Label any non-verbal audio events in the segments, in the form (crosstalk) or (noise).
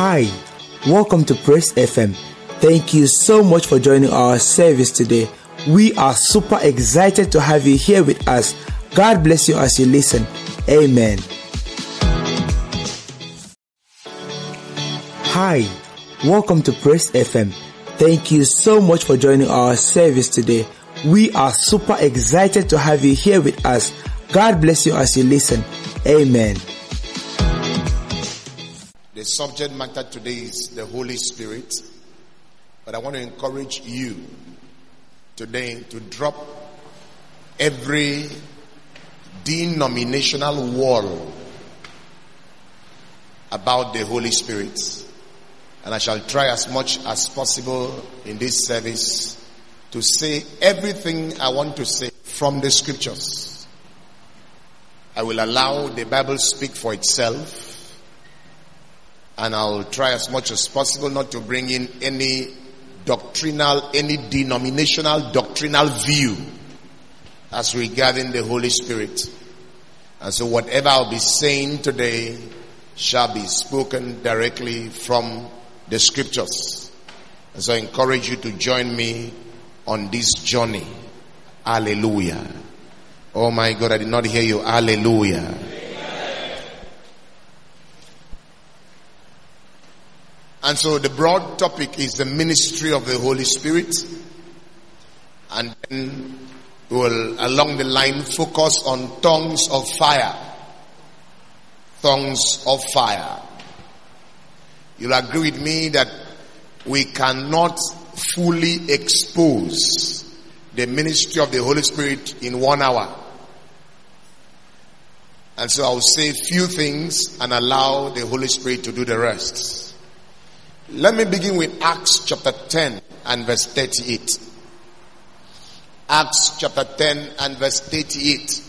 Hi, welcome to Praise FM. Thank you so much for joining our service today. We are super excited to have you here with us. God bless you as you listen. Amen. Hi, welcome to Praise FM. Thank you so much for joining our service today. We are super excited to have you here with us. God bless you as you listen. Amen. The subject matter today is the Holy Spirit. But I want to encourage you today to drop every denominational wall about the Holy Spirit. And I shall try as much as possible in this service to say everything I want to say from the scriptures. I will allow the Bible speak for itself and I'll try as much as possible not to bring in any doctrinal, any denominational doctrinal view as regarding the Holy Spirit. And so whatever I'll be saying today shall be spoken directly from the scriptures. And so I encourage you to join me on this journey. Hallelujah. Oh my God, I did not hear you. Hallelujah. And so the broad topic is the ministry of the Holy Spirit. And then we will, along the line, focus on tongues of fire. Tongues of fire. You'll agree with me that we cannot fully expose the ministry of the Holy Spirit in one hour. And so I'll say few things and allow the Holy Spirit to do the rest. Let me begin with Acts chapter 10 and verse 38. Acts chapter 10 and verse 38.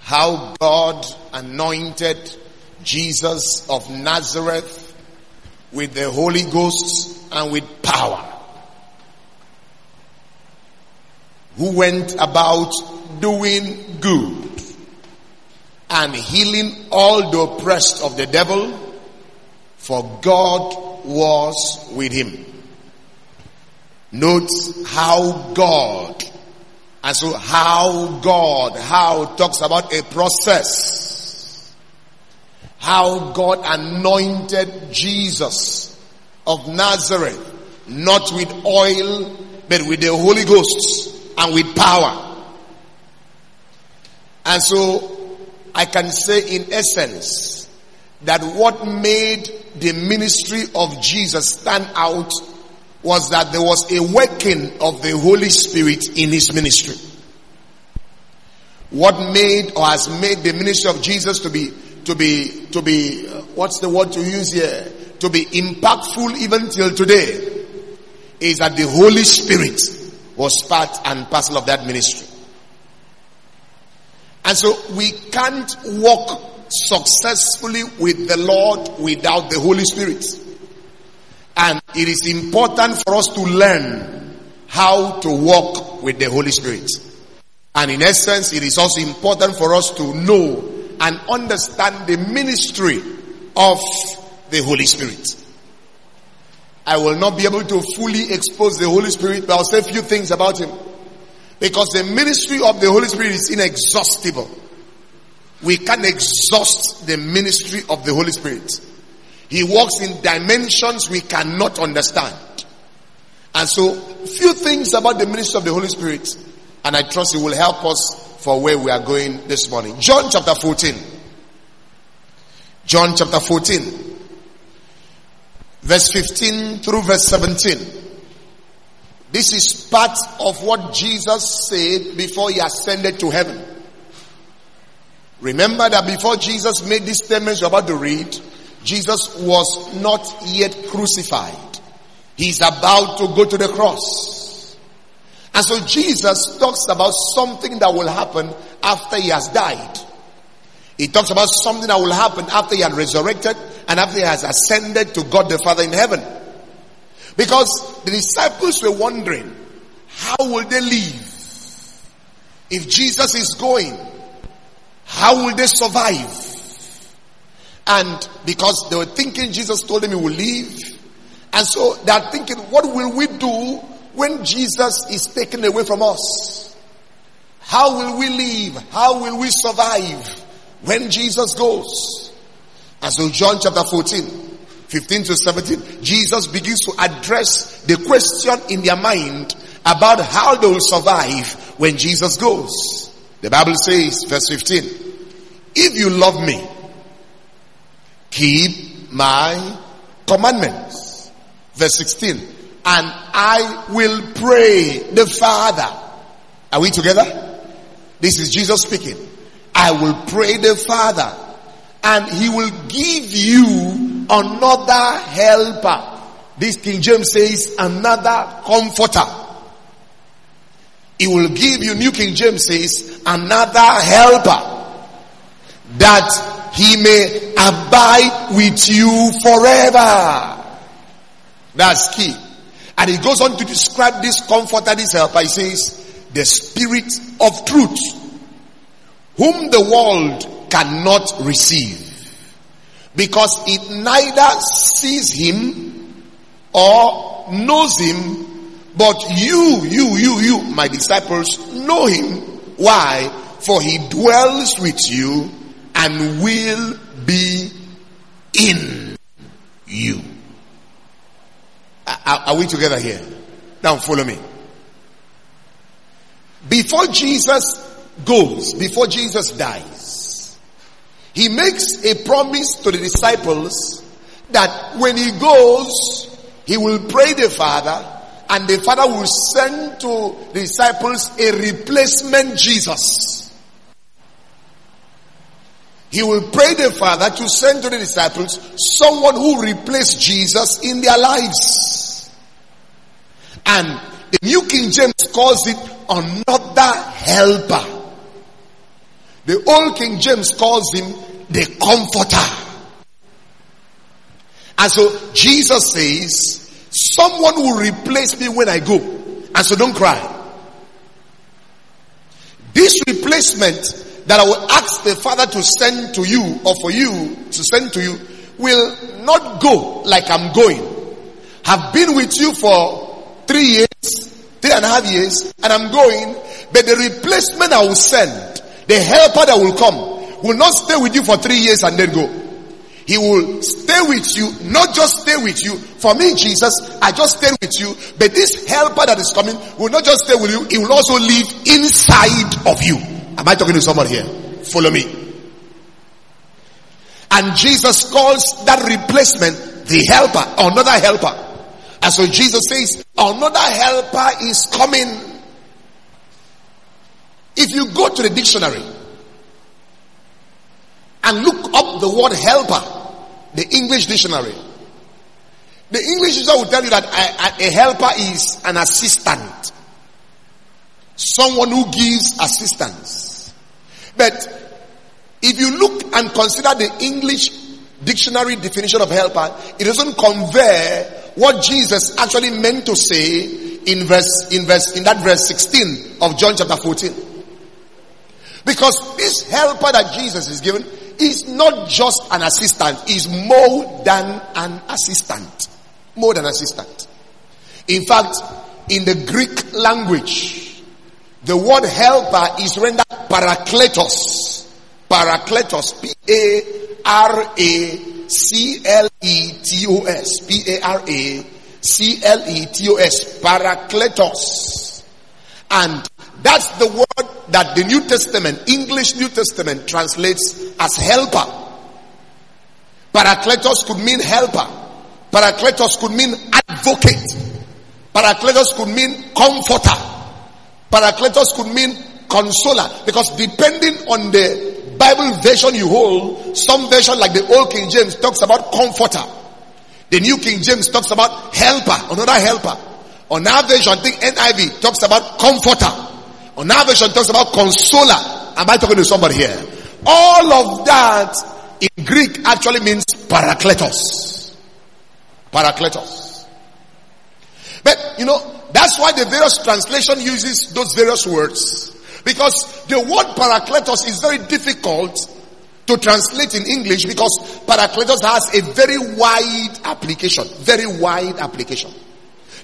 How God anointed Jesus of Nazareth with the Holy Ghost and with power. Who went about doing good and healing all the oppressed of the devil for God was with him. Note how God, and so how God, how talks about a process. How God anointed Jesus of Nazareth, not with oil, but with the Holy Ghost and with power. And so I can say in essence that what made the ministry of Jesus stand out was that there was a working of the Holy Spirit in his ministry. What made or has made the ministry of Jesus to be, to be, to be, uh, what's the word to use here? To be impactful even till today is that the Holy Spirit was part and parcel of that ministry. And so we can't walk successfully with the Lord without the Holy Spirit. And it is important for us to learn how to walk with the Holy Spirit. And in essence, it is also important for us to know and understand the ministry of the Holy Spirit. I will not be able to fully expose the Holy Spirit, but I'll say a few things about him. Because the ministry of the Holy Spirit is inexhaustible. We can exhaust the ministry of the Holy Spirit. He works in dimensions we cannot understand. And so, few things about the ministry of the Holy Spirit, and I trust it will help us for where we are going this morning. John chapter 14. John chapter 14. Verse 15 through verse 17. This is part of what Jesus said before he ascended to heaven. Remember that before Jesus made these statements you're about to read, Jesus was not yet crucified. He's about to go to the cross. And so Jesus talks about something that will happen after he has died. He talks about something that will happen after he had resurrected and after he has ascended to God the Father in heaven. Because the disciples were wondering, how will they live if Jesus is going? How will they survive? And because they were thinking Jesus told them he will leave. And so they are thinking, what will we do when Jesus is taken away from us? How will we live? How will we survive when Jesus goes? And so John chapter 14, 15 to 17, Jesus begins to address the question in their mind about how they will survive when Jesus goes. The Bible says, verse 15, if you love me, keep my commandments. Verse 16, and I will pray the Father. Are we together? This is Jesus speaking. I will pray the Father and he will give you another helper. This King James says another comforter. He will give you, New King James says, another helper that he may abide with you forever. That's key. And he goes on to describe this comforter, this helper. He says, the spirit of truth, whom the world cannot receive because it neither sees him or knows him but you, you, you, you, my disciples, know him. Why? For he dwells with you and will be in you. Are, are we together here? Now follow me. Before Jesus goes, before Jesus dies, he makes a promise to the disciples that when he goes, he will pray the Father and the Father will send to the disciples a replacement Jesus. He will pray the Father to send to the disciples someone who replace Jesus in their lives. And the New King James calls it another helper. The Old King James calls him the comforter. And so Jesus says, Someone will replace me when I go. And so don't cry. This replacement that I will ask the Father to send to you or for you to send to you will not go like I'm going. Have been with you for three years, three and a half years, and I'm going, but the replacement I will send, the helper that will come, will not stay with you for three years and then go. He will stay with you, not just stay with you. For me, Jesus, I just stay with you. But this helper that is coming will not just stay with you, he will also live inside of you. Am I talking to someone here? Follow me. And Jesus calls that replacement the helper, another helper. And so Jesus says, another helper is coming. If you go to the dictionary, and look up the word helper, the English dictionary. The English dictionary will tell you that a, a, helper is an assistant, someone who gives assistance. But if you look and consider the English dictionary definition of helper, it doesn't convey what Jesus actually meant to say in verse, in verse, in that verse 16 of John chapter 14. Because this helper that Jesus is given is not just an assistant, is more than an assistant. More than assistant. In fact, in the Greek language, the word helper is rendered parakletos. Parakletos. P-A-R-A-C-L-E-T-O-S. P-A-R-A-C-L-E-T-O-S. Parakletos. And that's the word that the New Testament, English New Testament translates as helper. Parakletos could mean helper. Parakletos could mean advocate. Parakletos could mean comforter. Parakletos could mean consoler. Because depending on the Bible version you hold, some version like the Old King James talks about comforter. The New King James talks about helper, another helper. On our version, I think NIV talks about comforter. On our version talks about consoler. Am I talking to somebody here? All of that in Greek actually means parakletos. Parakletos. But you know, that's why the various translation uses those various words. Because the word parakletos is very difficult to translate in English because parakletos has a very wide application. Very wide application.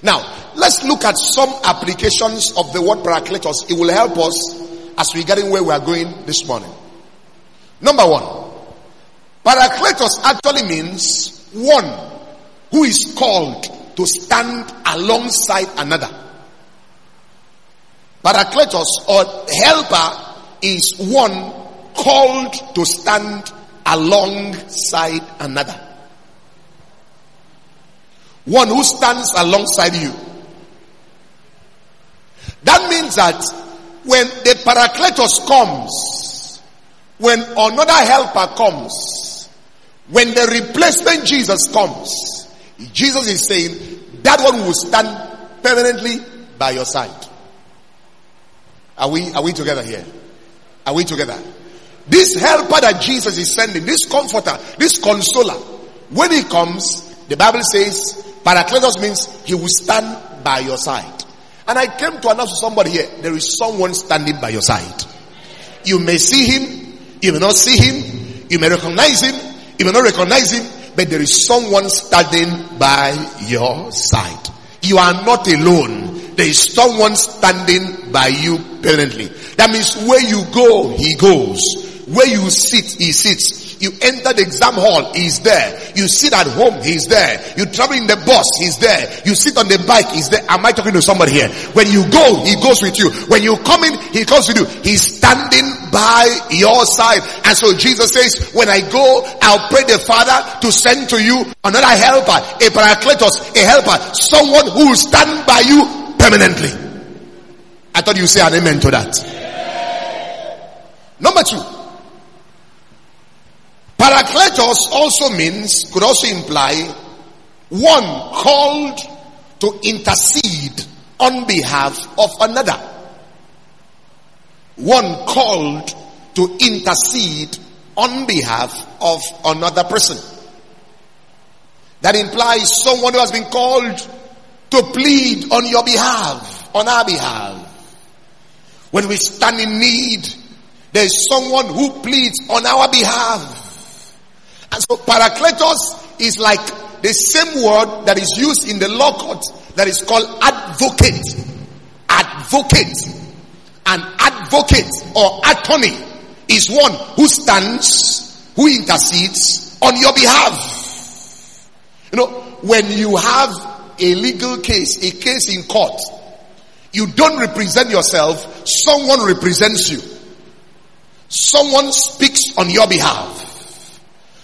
Now, let's look at some applications of the word parakletos. It will help us as we get in where we are going this morning. Number one, parakletos actually means one who is called to stand alongside another. Parakletos or helper is one called to stand alongside another. One who stands alongside you. That means that when the Paracletos comes, when another helper comes, when the replacement Jesus comes, Jesus is saying that one will stand permanently by your side. Are we, are we together here? Are we together? This helper that Jesus is sending, this comforter, this consoler, when he comes, the Bible says, Paracletos means he will stand by your side. And I came to announce to somebody here, there is someone standing by your side. You may see him, you may not see him, you may recognize him, you may not recognize him, but there is someone standing by your side. You are not alone. There is someone standing by you permanently. That means where you go, he goes. Where you sit, he sits. You enter the exam hall, he's there. You sit at home, he's there. You travel in the bus, he's there. You sit on the bike, he's there. Am I talking to somebody here? When you go, he goes with you. When you come in, he comes with you. He's standing by your side. And so Jesus says, when I go, I'll pray the Father to send to you another helper, a paracletos, a helper, someone who will stand by you permanently. I thought you say an amen to that. Number two. Paracletos also means, could also imply, one called to intercede on behalf of another. One called to intercede on behalf of another person. That implies someone who has been called to plead on your behalf, on our behalf. When we stand in need, there is someone who pleads on our behalf. And so parakletos is like the same word that is used in the law court that is called advocate. Advocate. An advocate or attorney is one who stands, who intercedes on your behalf. You know, when you have a legal case, a case in court, you don't represent yourself, someone represents you. Someone speaks on your behalf.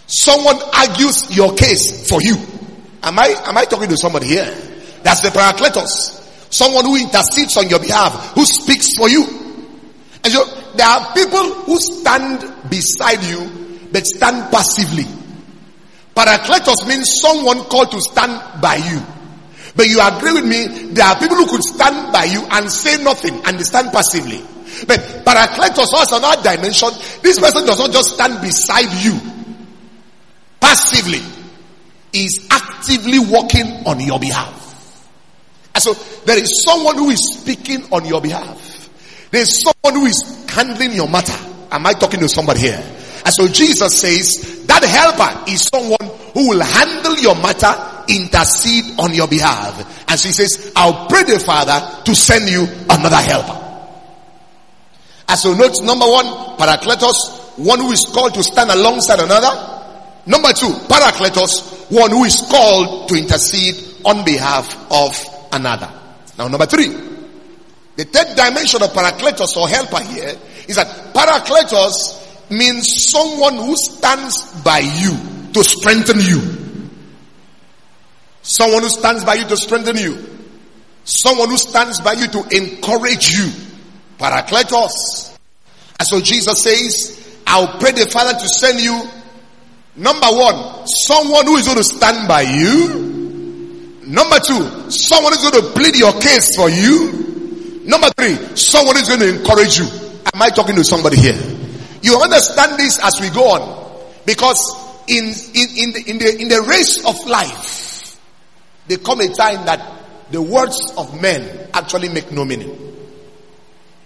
Someone argues your case for you. Am I, am I talking to somebody here? That's the paracletos. Someone who intercedes on your behalf, who speaks for you. And so there are people who stand beside you, but stand passively. Paracletos means someone called to stand by you. But you agree with me, there are people who could stand by you and say nothing and stand passively. But Paracletos has another dimension. This person does not just stand beside you passively is actively working on your behalf. And so there is someone who is speaking on your behalf. There is someone who is handling your matter. Am I talking to somebody here? And so Jesus says that helper is someone who will handle your matter, intercede on your behalf. And so he says, I'll pray the Father to send you another helper. And so note number one, Paracletos, one who is called to stand alongside another. Number two, Paracletos, one who is called to intercede on behalf of another. Now, number three, the third dimension of Paracletos or helper here is that Paracletos means someone who stands by you to strengthen you. Someone who stands by you to strengthen you. Someone who stands by you to encourage you. Paracletos. And so Jesus says, I'll pray the Father to send you Number one, someone who is going to stand by you. Number two, someone who's going to plead your case for you. Number three, someone who's going to encourage you. Am I talking to somebody here? You understand this as we go on. Because in, in, in, the, in, the, in the race of life, there come a time that the words of men actually make no meaning.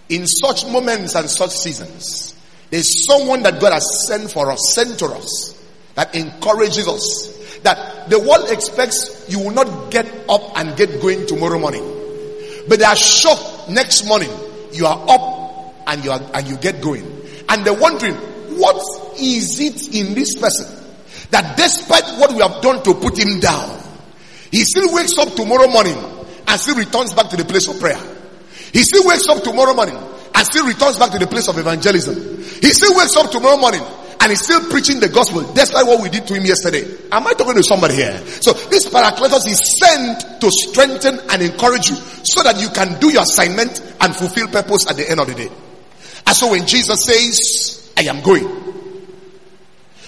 In such moments and such seasons, There's someone that God has sent for us, sent to us, that encourages us. That the world expects you will not get up and get going tomorrow morning. But they are shocked next morning. You are up and you are, and you get going. And they're wondering, what is it in this person that despite what we have done to put him down, he still wakes up tomorrow morning and still returns back to the place of prayer. He still wakes up tomorrow morning and still returns back to the place of evangelism. He still wakes up tomorrow morning and he's still preaching the gospel despite what we did to him yesterday. Am I talking to somebody here? So this Paracletos is sent to strengthen and encourage you so that you can do your assignment and fulfill purpose at the end of the day. And so when Jesus says, I am going.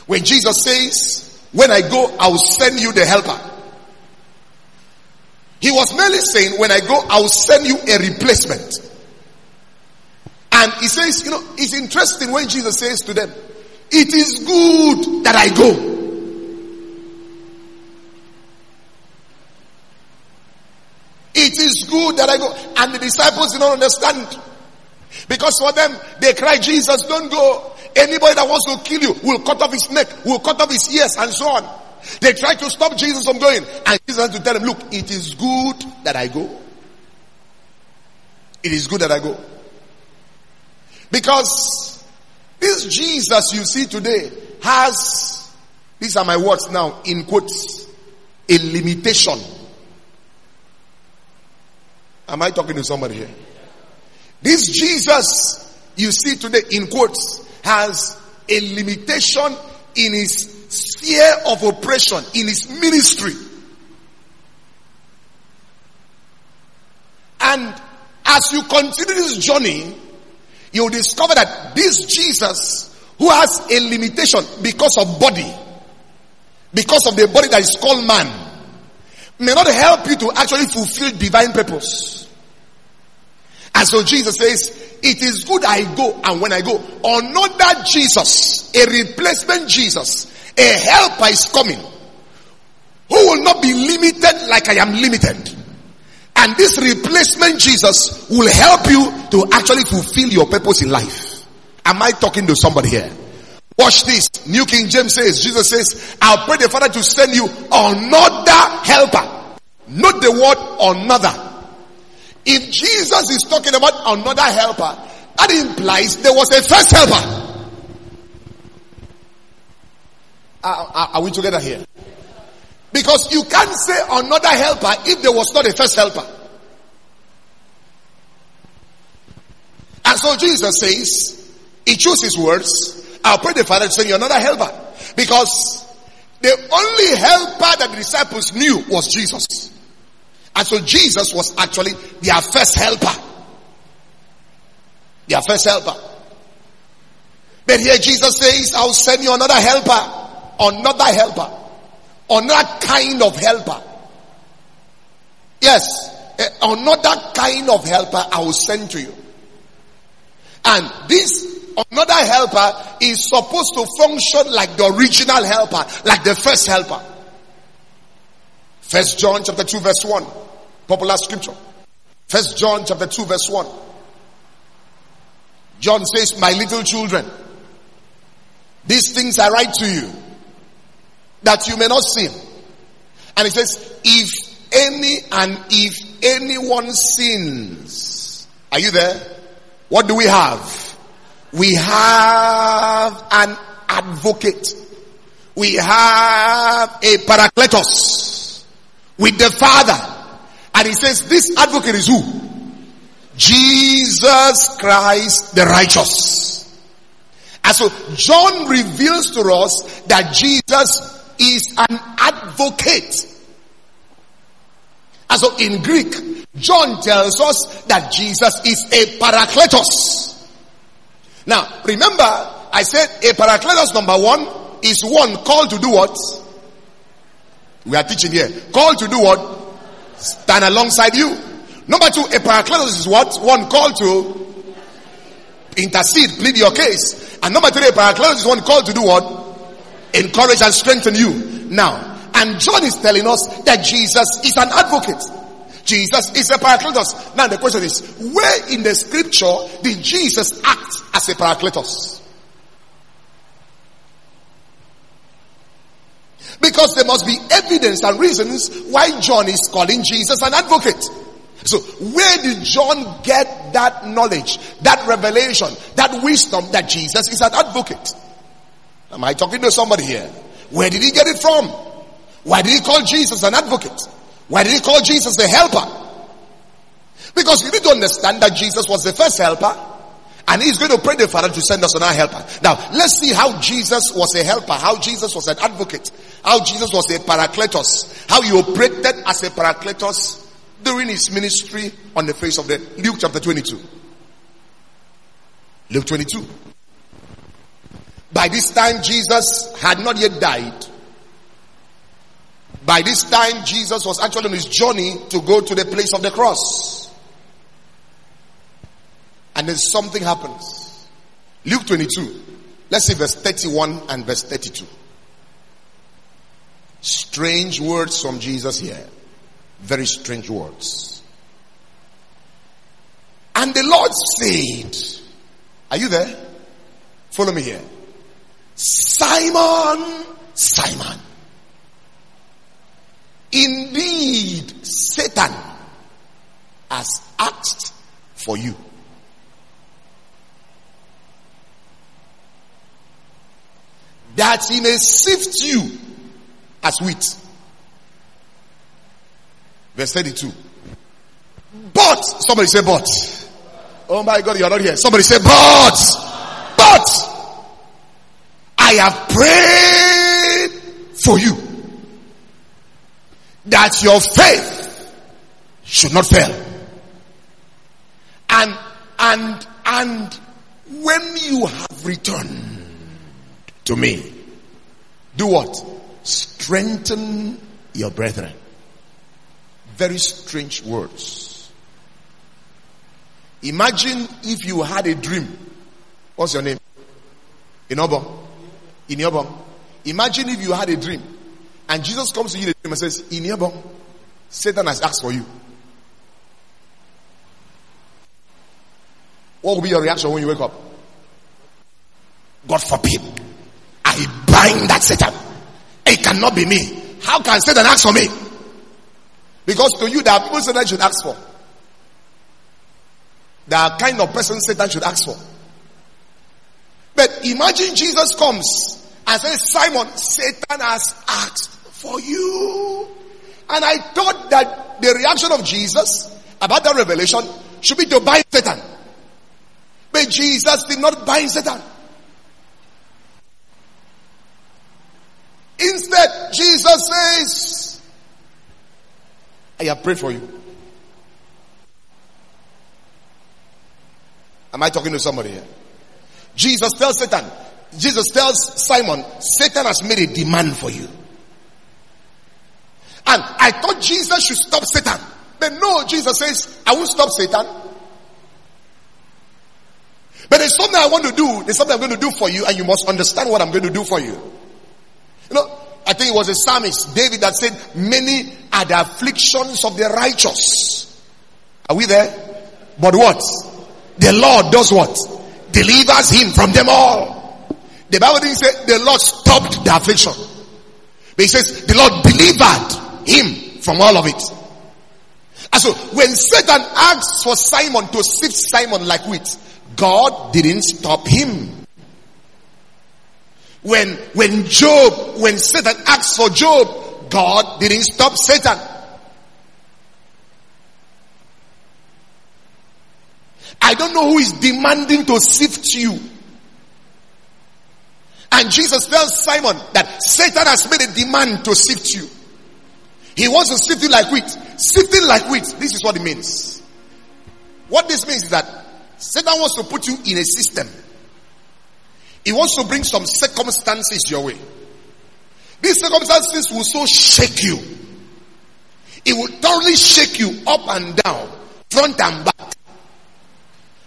When Jesus says, when I go, I will send you the helper. He was merely saying, when I go, I will send you a replacement. And he says, you know, it's interesting when Jesus says to them, it is good that I go. It is good that I go. And the disciples did not understand. Because for them, they cry, Jesus, don't go. Anybody that wants to kill you will cut off his neck, will cut off his ears, and so on. They tried to stop Jesus from going. And Jesus had to tell them, look, it is good that I go. It is good that I go. Because this Jesus you see today has, these are my words now, in quotes, a limitation. Am I talking to somebody here? This Jesus you see today, in quotes, has a limitation in his sphere of oppression in his ministry. And as you continue this journey, you'll discover that this Jesus, who has a limitation because of body, because of the body that is called man, may not help you to actually fulfill divine purpose. And so Jesus says, it is good I go, and when I go, another Jesus, a replacement Jesus, a helper is coming who will not be limited like I am limited. And this replacement Jesus will help you to actually fulfill your purpose in life. Am I talking to somebody here? Watch this. New King James says, Jesus says, I'll pray the Father to send you another helper. Not the word another. If Jesus is talking about another helper, that implies there was a first helper. Are, are, we together here? Because you can't say another helper if there was not a first helper. And so Jesus says, He chooses words. I'll pray the Father to send you another helper. Because the only helper that the disciples knew was Jesus. And so Jesus was actually their first helper. Their first helper. But here Jesus says, I'll send you another helper another helper, another kind of helper. Yes, eh, another kind of helper I will send to you. And this another helper is supposed to function like the original helper, like the first helper. First John chapter 2 verse 1. Popular scripture. First John chapter 2 verse 1. John says, My little children, these things I write to you that you may not sin. And he says, if any and if anyone sins, are you there? What do we have? We have an advocate. We have a paracletos with the Father. And he says, this advocate is who? Jesus Christ the righteous. And so John reveals to us that Jesus is an advocate. And so in Greek, John tells us that Jesus is a parakletos. Now, remember, I said a parakletos number one is one called to do what? We are teaching here. Called to do what? Stand alongside you. Number two, a parakletos is what? One called to intercede, plead your case. And number three, a parakletos is one called to do what? encourage and strengthen you. Now, and John is telling us that Jesus is an advocate. Jesus is a paracletos. Now the question is, where in the scripture did Jesus act as a paracletos? Because there must be evidence and reasons why John is calling Jesus an advocate. So, where did John get that knowledge, that revelation, that wisdom that Jesus is an advocate? Am I talking to somebody here? Where did he get it from? Why did he call Jesus an advocate? Why did he call Jesus a helper? Because you need to understand that Jesus was the first helper and he's going to pray the Father to send us another helper. Now, let's see how Jesus was a helper, how Jesus was an advocate, how Jesus was a paracletos, how he operated as a paracletos during his ministry on the face of the Luke chapter 22. Luke 22. By this time, Jesus had not yet died. By this time, Jesus was actually on his journey to go to the place of the cross. And then something happens. Luke 22. Let's see verse 31 and verse 32. Strange words from Jesus here. Very strange words. And the Lord said, Are you there? Follow me here. Simon, Simon. Indeed, Satan has asked for you. That he may sift you as wheat. Verse 32. But, somebody say, but. Oh my God, you're not here. Somebody say, but. But. I have prayed for you that your faith should not fail. And, and, and when you have returned to me, do what? Strengthen your brethren. Very strange words. Imagine if you had a dream. What's your name? Inobo. Inobo. Imagine if you had a dream and Jesus comes to you and says, Inobo, Satan has asked for you. What will be your reaction when you wake up? God forbid. I bind that Satan. It cannot be me. How can Satan ask for me? Because to you, there are people Satan should ask for. There are kind of person Satan should ask for. But imagine Jesus comes and says, Simon, Satan has asked for you. And I thought that the reaction of Jesus about that revelation should be to bind Satan. But Jesus did not bind Satan. Instead, Jesus says, I have prayed for you. Am I talking to somebody here? Jesus tells Satan, Jesus tells Simon, Satan has made a demand for you. And I thought Jesus should stop Satan. But no, Jesus says, I won't stop Satan. But there's something I want to do. There's something I'm going to do for you, and you must understand what I'm going to do for you. You know, I think it was a psalmist, David, that said, Many are the afflictions of the righteous. Are we there? But what? The Lord does what? Delivers him from them all. The Bible didn't say the Lord stopped the affliction. But he says the Lord delivered him from all of it. And so when Satan asked for Simon to sift Simon like wheat, God didn't stop him. When, when Job, when Satan asked for Job, God didn't stop Satan. I don't know who is demanding to sift you. And Jesus tells Simon that Satan has made a demand to sift you. He wants to sift you like wheat. Sifting like wheat. This is what it means. What this means is that Satan wants to put you in a system. He wants to bring some circumstances your way. These circumstances will so shake you. It will thoroughly shake you up and down, front and back.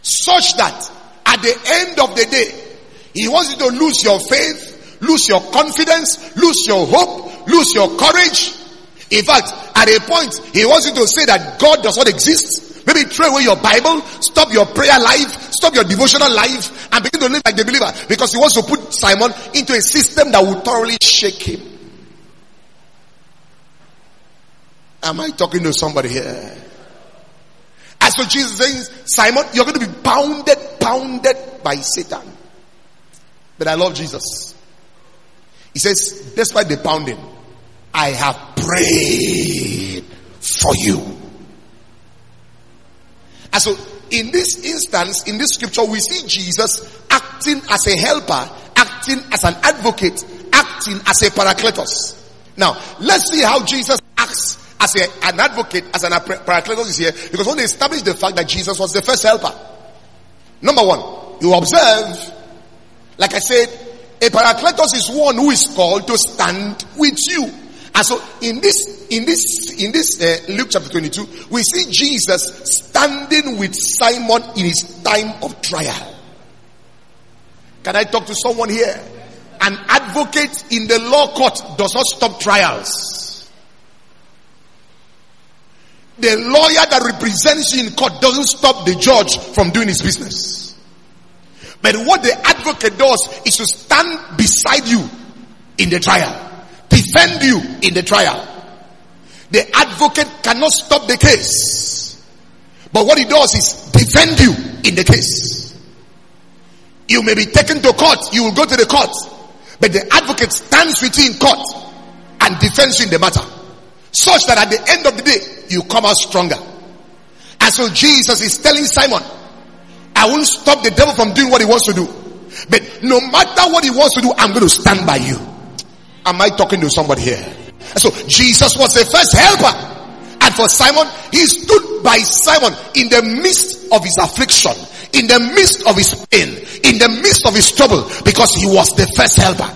Such that at the end of the day, he wants you to lose your faith, lose your confidence, lose your hope, lose your courage. In fact, at a point, he wants you to say that God does not exist. Maybe throw away your Bible, stop your prayer life, stop your devotional life, and begin to live like the believer. Because he wants to put Simon into a system that will thoroughly shake him. Am I talking to somebody here? And so Jesus says, Simon, you're going to be pounded, pounded by Satan. But I love Jesus. He says, despite the pounding, I have prayed for you. And so in this instance, in this scripture, we see Jesus acting as a helper, acting as an advocate, acting as a paracletos. Now, let's see how Jesus acts as a, an advocate, as an paracletos is here, because when they establish the fact that Jesus was the first helper. Number one, you observe, like I said, a paracletos is one who is called to stand with you. And so in this, in this, in this uh, Luke chapter 22, we see Jesus standing with Simon in his time of trial. Can I talk to someone here? An advocate in the law court does not stop trials. The lawyer that represents you in court doesn't stop the judge from doing his business. But what the advocate does is to stand beside you in the trial defend you in the trial. The advocate cannot stop the case. But what he does is defend you in the case. You may be taken to court. You will go to the court. But the advocate stands with you in court and defends you in the matter. Such that at the end of the day, you come out stronger. And so Jesus is telling Simon, I won't stop the devil from doing what he wants to do. But no matter what he wants to do, I'm going to stand by you. Am I talking to somebody here? So Jesus was the first helper. And for Simon, he stood by Simon in the midst of his affliction, in the midst of his pain, in the midst of his trouble, because he was the first helper.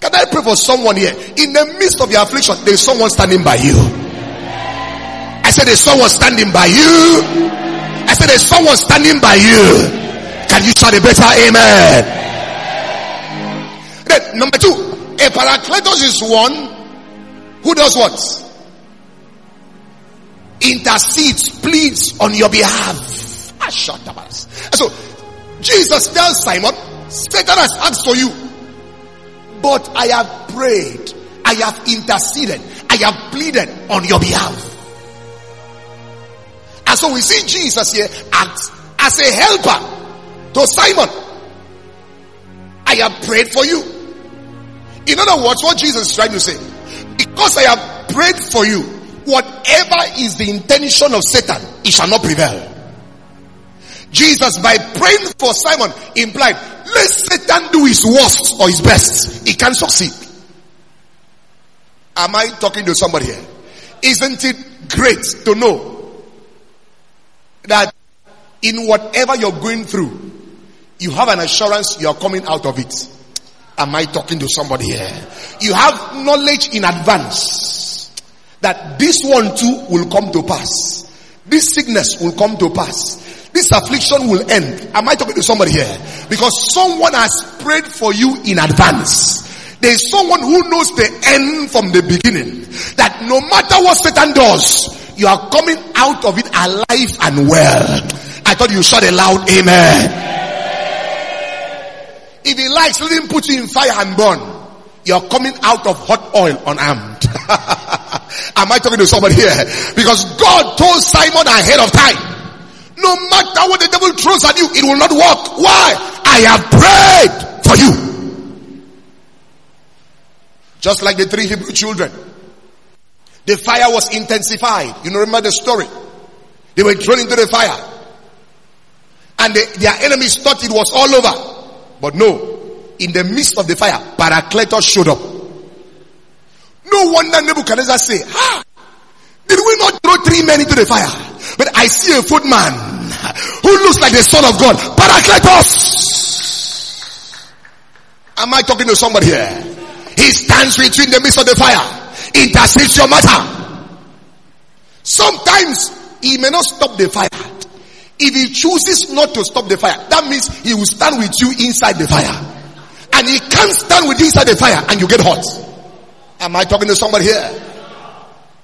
Can I pray for someone here? In the midst of your affliction, there's someone standing by you. I said there's someone standing by you. I said there's someone standing by you. Can you shout a better amen? Then number two, a paracletos is one who does what? Intercedes, pleads on your behalf. Ah, so Jesus tells Simon, Satan has asked for you, but I have prayed, I have interceded, I have pleaded on your behalf. And so we see Jesus here act as a helper to Simon. I have prayed for you. In other words, what Jesus is trying to say, because I have prayed for you, whatever is the intention of Satan, it shall not prevail. Jesus, by praying for Simon, implied, let Satan do his worst or his best. He can't succeed. Am I talking to somebody here? Isn't it great to know that in whatever you're going through, you have an assurance you are coming out of it? Am I talking to somebody here? You have knowledge in advance that this one too will come to pass. This sickness will come to pass. This affliction will end. Am I talking to somebody here? Because someone has prayed for you in advance. There is someone who knows the end from the beginning. That no matter what Satan does, you are coming out of it alive and well. I thought you shout a loud amen. If he likes, let him put you in fire and burn. You're coming out of hot oil unarmed. (laughs) Am I talking to somebody here? Because God told Simon ahead of time, no matter what the devil throws at you, it will not work. Why? I have prayed for you. Just like the three Hebrew children. The fire was intensified. You know, remember the story? They were thrown into the fire. And the, their enemies thought it was all over. But no, in the midst of the fire, Paracletus showed up. No wonder Nebuchadnezzar say, ah, did we not throw three men into the fire? But I see a footman who looks like the son of God. Paracletus. Am I talking to somebody here? He stands with you in the midst of the fire. Intercedes your matter. Sometimes he may not stop the fire. If he chooses not to stop the fire, that means he will stand with you inside the fire. And he can't stand with you inside the fire and you get hot. Am I talking to somebody here?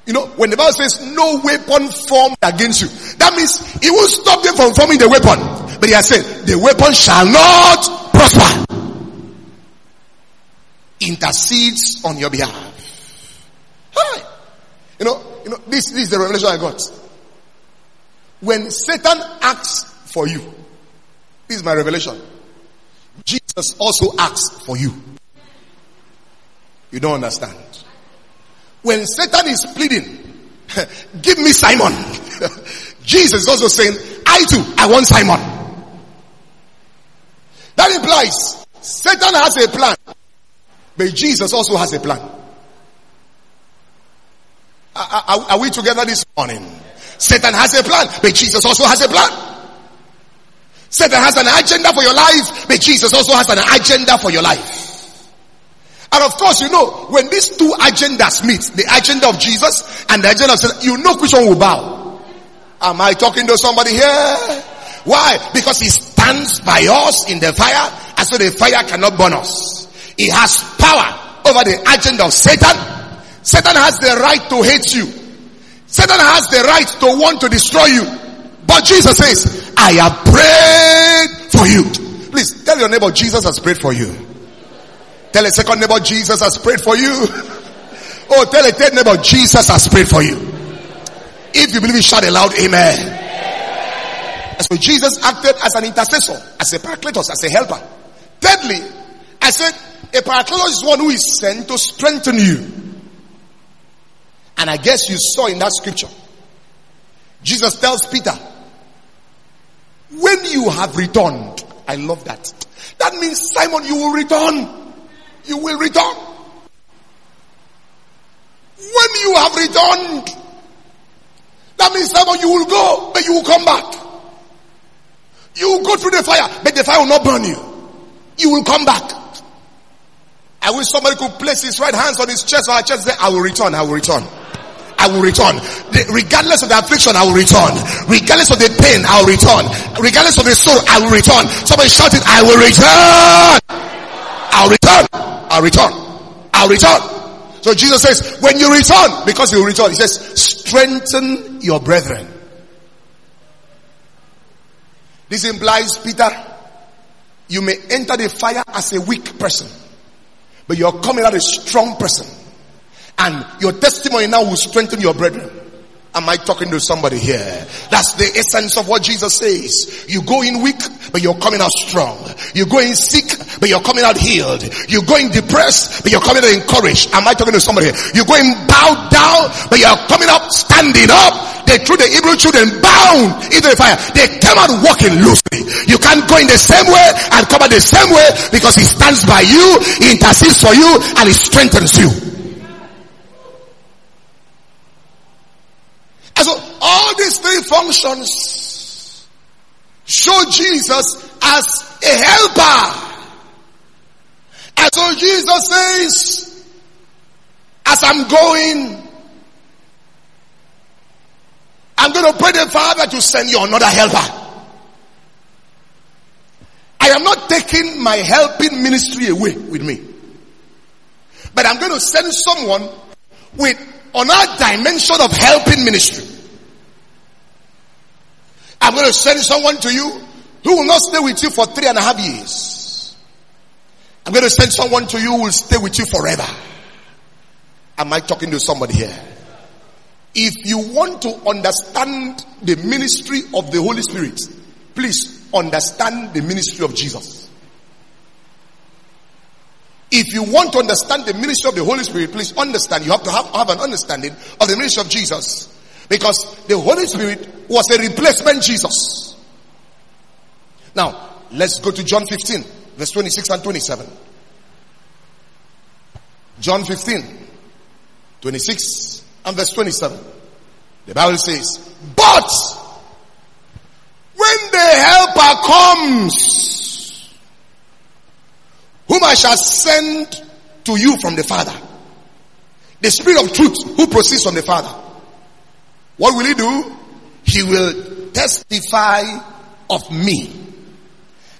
You know, when the Bible says no weapon formed against you, that means he will stop them from forming the weapon. But he has said, the weapon shall not prosper. Intercedes on your behalf. Hi. You know, you know, this, this is the revelation I got. When Satan asks for you, this is my revelation. Jesus also asks for you. You don't understand. When Satan is pleading, (laughs) give me Simon. (laughs) Jesus is also saying, I too, I want Simon. That implies Satan has a plan, but Jesus also has a plan. Are, are, are we together this morning? Satan has a plan, but Jesus also has a plan. Satan has an agenda for your life, but Jesus also has an agenda for your life. And of course, you know, when these two agendas meet, the agenda of Jesus and the agenda of Satan, you know which one will bow. Am I talking to somebody here? Why? Because he stands by us in the fire, and so the fire cannot burn us. He has power over the agenda of Satan, Satan has the right to hate you. Satan has the right to want to destroy you. But Jesus says, I have prayed for you. Please tell your neighbor, Jesus has prayed for you. Tell a second neighbor, Jesus has prayed for you. (laughs) Oh, tell a third neighbor, Jesus has prayed for you. If you believe it, shout aloud, amen. So Jesus acted as an intercessor, as a paracletos, as a helper. Thirdly, I said, a paracletos is one who is sent to strengthen you. And I guess you saw in that scripture, Jesus tells Peter, when you have returned, I love that. That means Simon, you will return. You will return. When you have returned, that means Simon, you will go, but you will come back. You will go through the fire, but the fire will not burn you. You will come back. I wish somebody could place his right hands on his chest or her chest. Say, I will return. I will return. I will return. regardless of the affliction, I will return. Regardless of the pain, I will return. Regardless of the sorrow, I will return. Somebody shouted, I will return. I'll return. I'll return. I'll return. So Jesus says, when you return, because you will return, he says, strengthen your brethren. This implies, Peter, you may enter the fire as a weak person, but you're coming out a strong person. And your testimony now will strengthen your brethren. Am I talking to somebody here? That's the essence of what Jesus says. You go in weak, but you're coming out strong. You go in sick, but you're coming out healed. You go in depressed, but you're coming out encouraged. Am I talking to somebody here? You go in bowed down, but you're coming up standing up. They threw the Hebrew children bound into the fire. They came out walking loosely. You can't go in the same way and come out the same way because he stands by you, he intercedes for you, and he strengthens you. And so all these three functions show Jesus as a helper. And so Jesus says, as I'm going, I'm going to pray the Father to send you another helper. I am not taking my helping ministry away with me. But I'm going to send someone with another dimension of helping ministry. I'm going to send someone to you who will not stay with you for three and a half years. I'm going to send someone to you who will stay with you forever. Am I talking to somebody here? If you want to understand the ministry of the Holy Spirit, please understand the ministry of Jesus. If you want to understand the ministry of the Holy Spirit, please understand. You have to have, have an understanding of the ministry of Jesus. Because the Holy Spirit was a replacement Jesus. Now, let's go to John 15, verse 26 and 27. John 15, 26 and verse 27. The Bible says, But when the helper comes, whom I shall send to you from the Father, the Spirit of truth who proceeds from the Father, what will he do? He will testify of me.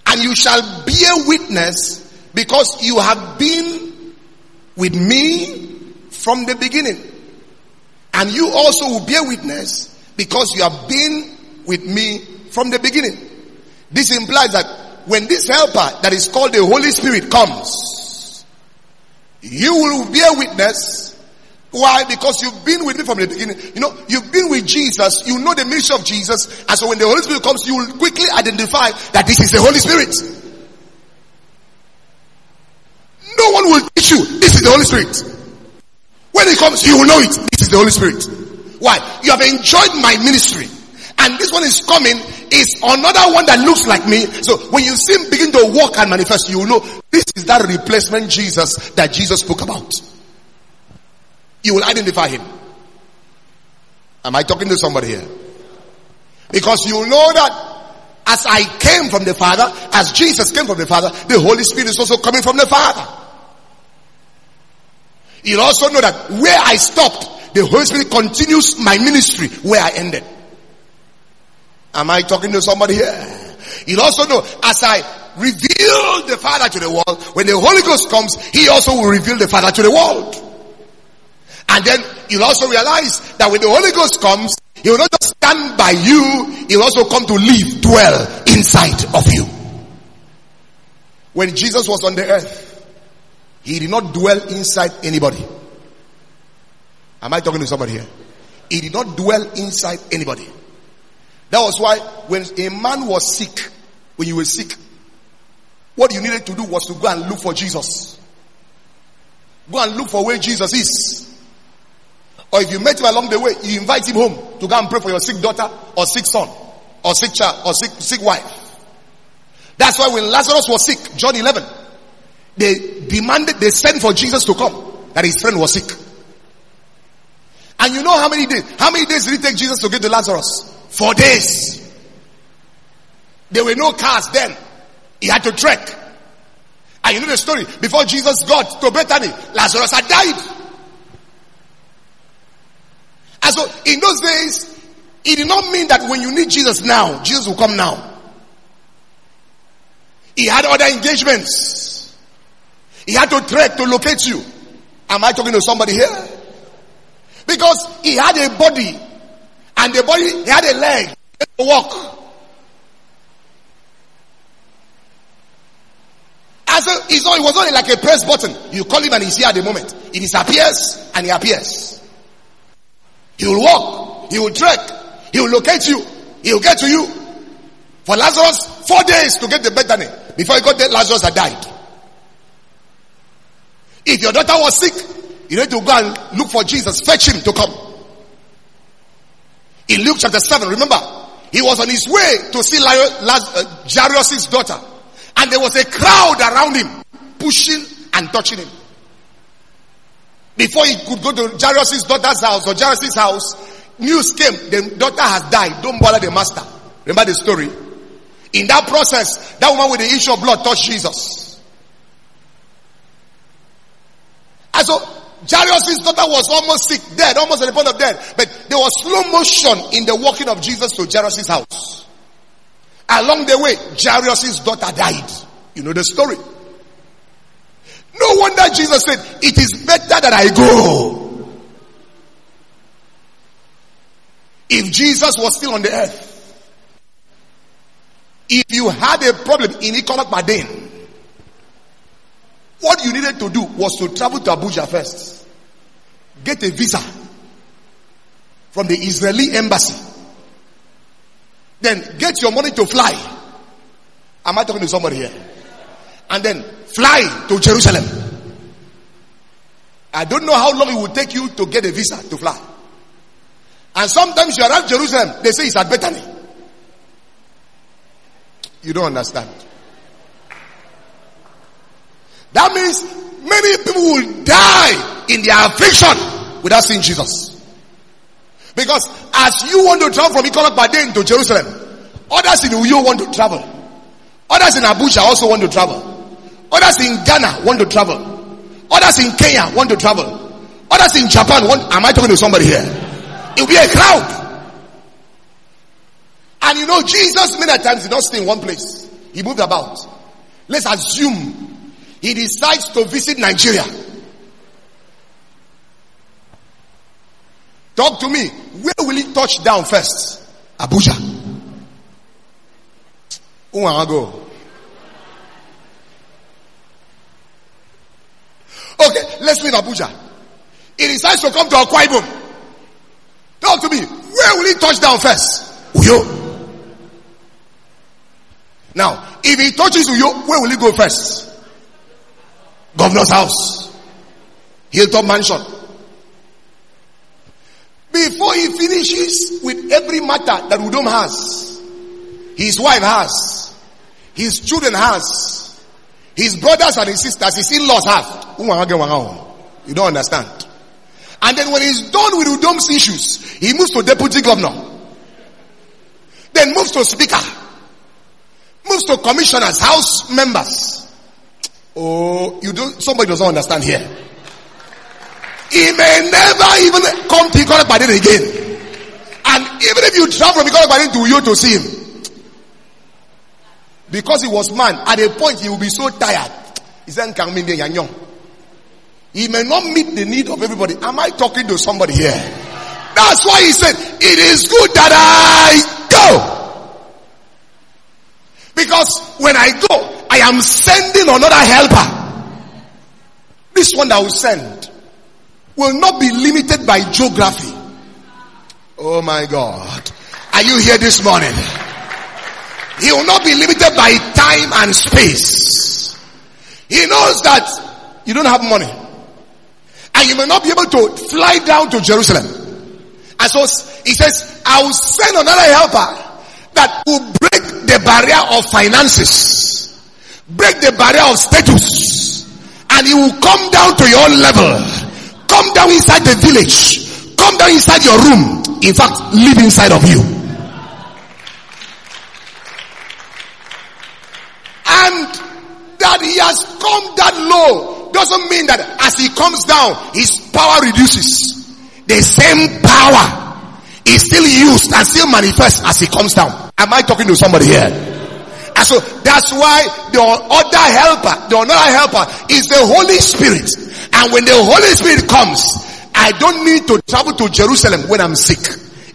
And you shall bear witness because you have been with me from the beginning. And you also will bear witness because you have been with me from the beginning. This implies that when this helper that is called the Holy Spirit comes, you will bear witness Why? Because you've been with me from the beginning. You know, you've been with Jesus. You know the ministry of Jesus. And so when the Holy Spirit comes, you will quickly identify that this is the Holy Spirit. No one will teach you. This is the Holy Spirit. When it comes, you will know it. This is the Holy Spirit. Why? You have enjoyed my ministry. And this one is coming is another one that looks like me. So when you see him begin to walk and manifest, you will know this is that replacement Jesus that Jesus spoke about. You will identify him. Am I talking to somebody here? Because you know that as I came from the Father, as Jesus came from the Father, the Holy Spirit is also coming from the Father. You'll also know that where I stopped, the Holy Spirit continues my ministry where I ended. Am I talking to somebody here? You'll also know as I reveal the Father to the world, when the Holy Ghost comes, He also will reveal the Father to the world. And then you'll also realize that when the Holy Ghost comes, He will not just stand by you, He will also come to live, dwell inside of you. When Jesus was on the earth, He did not dwell inside anybody. Am I talking to somebody here? He did not dwell inside anybody. That was why when a man was sick, when you were sick, what you needed to do was to go and look for Jesus. Go and look for where Jesus is. Or if you met him along the way, you invite him home to go and pray for your sick daughter or sick son or sick child or sick, sick wife. That's why when Lazarus was sick, John 11, they demanded, they sent for Jesus to come, that his friend was sick. And you know how many days, how many days did it take Jesus to get to Lazarus? Four days. There were no cars then. He had to trek. And you know the story. Before Jesus got to Bethany, Lazarus had died. And so in those days, it did not mean that when you need Jesus now, Jesus will come now. He had other engagements. He had to trek to locate you. Am I talking to somebody here? Because he had a body and the body, he had a leg to walk. And so it's not, it was only like a press button. You call him and he's here at the moment. He disappears and he appears. He will walk. He will trek. He will locate you. He will get to you. For Lazarus, four days to get the Bethany. Before he got there, Lazarus had died. If your daughter was sick, you need to go and look for Jesus. Fetch him to come. In Luke chapter 7, remember, he was on his way to see uh, Jairus' daughter. And there was a crowd around him, pushing and touching him. Before he could go to Jairus' daughter's house or Jairus' house, news came, the daughter has died. Don't bother the master. Remember the story? In that process, that woman with the issue of blood touched Jesus. And so Jairus' daughter was almost sick, dead, almost at the point of death. But there was slow motion in the walking of Jesus to Jairus' house. Along the way, Jairus' daughter died. You know the story. No wonder Jesus said, it is better that I go. If Jesus was still on the earth, if you had a problem in Ikot Akpaden, what you needed to do was to travel to Abuja first. Get a visa from the Israeli embassy. Then get your money to fly. Am I talking to somebody here? And then fly to Jerusalem. I don't know how long it will take you to get a visa to fly. And sometimes you arrive Jerusalem, they say it's at Bethany. You don't understand. That means many people will die in their affliction without seeing Jesus. Because as you want to travel from Ikot Akpaden to Jerusalem, others in Uyo want to travel. Others in Abuja also want to travel. Others in Ghana want to travel. Others in Kenya want to travel. Others in Japan want, am I talking to somebody here? It will be a crowd. And you know, Jesus many times did not stay in one place. He moved about. Let's assume he decides to visit Nigeria. Talk to me. Where will he touch down first? Abuja. Who want go? Okay, let's leave Abuja. He decides to come to Akwa Ibom. Talk to me. Where will he touch down first? Uyo. Now, if he touches Uyo, where will he go first? Governor's house. Hilltop mansion. Before he finishes with every matter that Udom has, his wife has, his children has, his brothers and his sisters, his in-laws have. You don't understand. And then when he's done with Udom's issues, he moves to deputy governor. Then moves to speaker. Moves to commissioners, house members. Oh, Uyo don't, somebody doesn't understand here. He may never even come to Ikore again. And even if you travel from Ikore to you to see him, because he was man, at a point he will be so tired. He said, he may not meet the need of everybody. Am I talking to somebody here? That's why he said, it is good that I go. Because when I go, I am sending another helper. This one that will send will not be limited by geography. Oh my God. Are you here this morning? He will not be limited by time and space. He knows that you don't have money and you may not be able to fly down to Jerusalem. And so he says, I will send another helper that will break the barrier of finances, break the barrier of status, and he will come down to your level, come down inside the village, come down inside your room, in fact, live inside of you. And that he has come that low doesn't mean that as he comes down, his power reduces. The same power is still used and still manifests as he comes down. Am I talking to somebody here? And so that's why the other helper, the another helper is the Holy Spirit. And when the Holy Spirit comes, I don't need to travel to Jerusalem when I'm sick.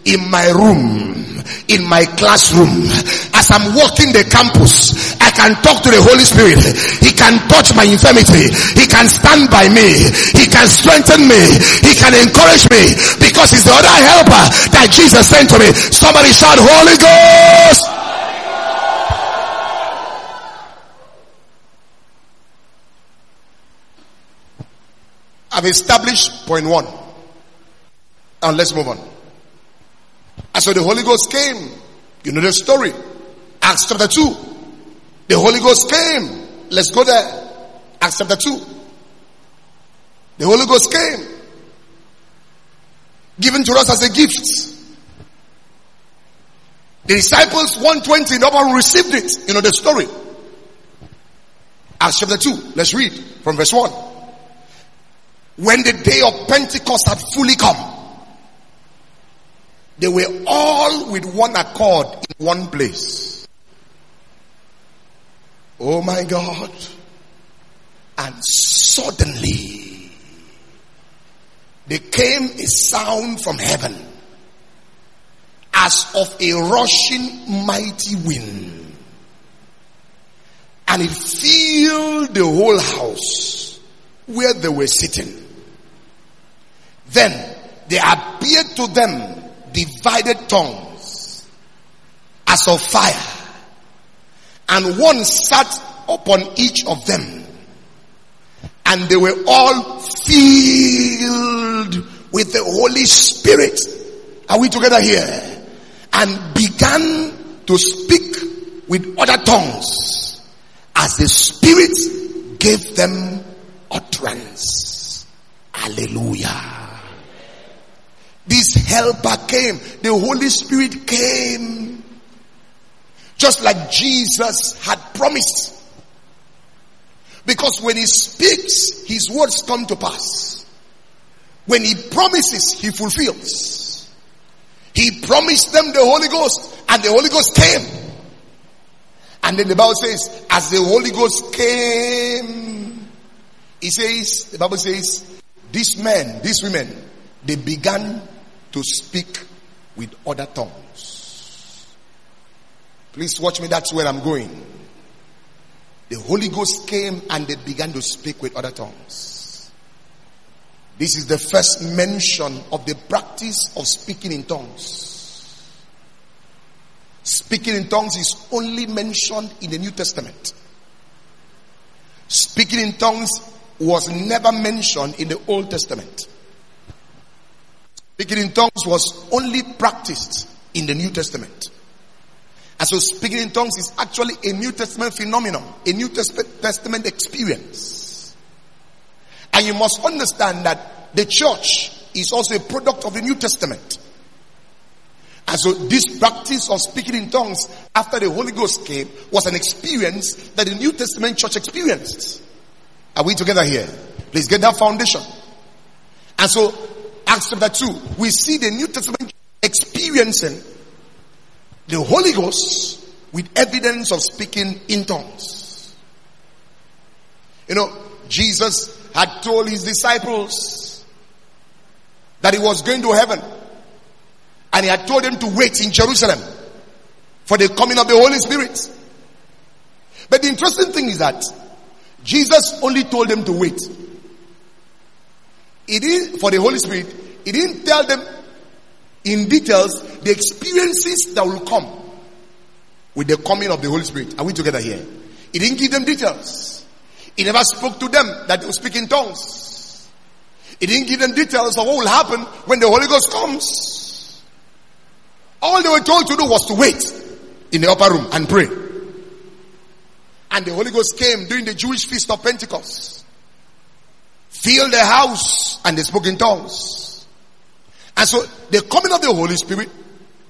In my room, in my classroom, as I'm walking the campus, I can talk to the Holy Spirit. He can touch my infirmity. He can stand by me. He can strengthen me. He can encourage me because he's the other helper that Jesus sent to me. Somebody shout Holy Ghost. I've established point one. And let's move on. And so the Holy Ghost came. You know the story. Acts chapter 2. The Holy Ghost came. Let's go there. Acts chapter 2. The Holy Ghost came. Given to us as a gift. The disciples 120, no one received it. You know the story. Acts chapter 2. Let's read from verse 1. When the day of Pentecost had fully come, they were all with one accord in one place. Oh my God. And suddenly there came a sound from heaven as of a rushing mighty wind. And it filled the whole house where they were sitting. Then there appeared to them divided tongues as of fire, and one sat upon each of them, and they were all filled with the Holy Spirit. Are we together here? And began to speak with other tongues as the Spirit gave them utterance. Hallelujah. This helper came. The Holy Spirit came. Just like Jesus had promised. Because when he speaks, his words come to pass. When he promises, he fulfills. He promised them the Holy Ghost and the Holy Ghost came. And then the Bible says, as the Holy Ghost came, he says, the Bible says, these men, these women, they began to speak with other tongues. Please watch me, that's where I'm going. The Holy Ghost came and they began to speak with other tongues. This is the first mention of the practice of speaking in tongues. Speaking in tongues is only mentioned in the New Testament. Speaking in tongues was never mentioned in the Old Testament. Speaking in tongues was only practiced in the New Testament. And so speaking in tongues is actually a New Testament phenomenon, a New Testament experience. And you must understand that the church is also a product of the New Testament. And so this practice of speaking in tongues after the Holy Ghost came was an experience that the New Testament church experienced. Are we together here? Please get that foundation. And so Acts chapter 2, we see the New Testament experiencing the Holy Ghost with evidence of speaking in tongues. You know, Jesus had told his disciples that he was going to heaven and he had told them to wait in Jerusalem for the coming of the Holy Spirit. But the interesting thing is that Jesus only told them to wait. He didn't, for the Holy Spirit, he didn't tell them in details the experiences that will come with the coming of the Holy Spirit. Are we together here? He didn't give them details. He never spoke to them that they will speak in tongues. He didn't give them details of what will happen when the Holy Ghost comes. All they were told to do was to wait in the upper room and pray. And the Holy Ghost came during the Jewish feast of Pentecost. Filled the house and they spoke in tongues. And so the coming of the Holy Spirit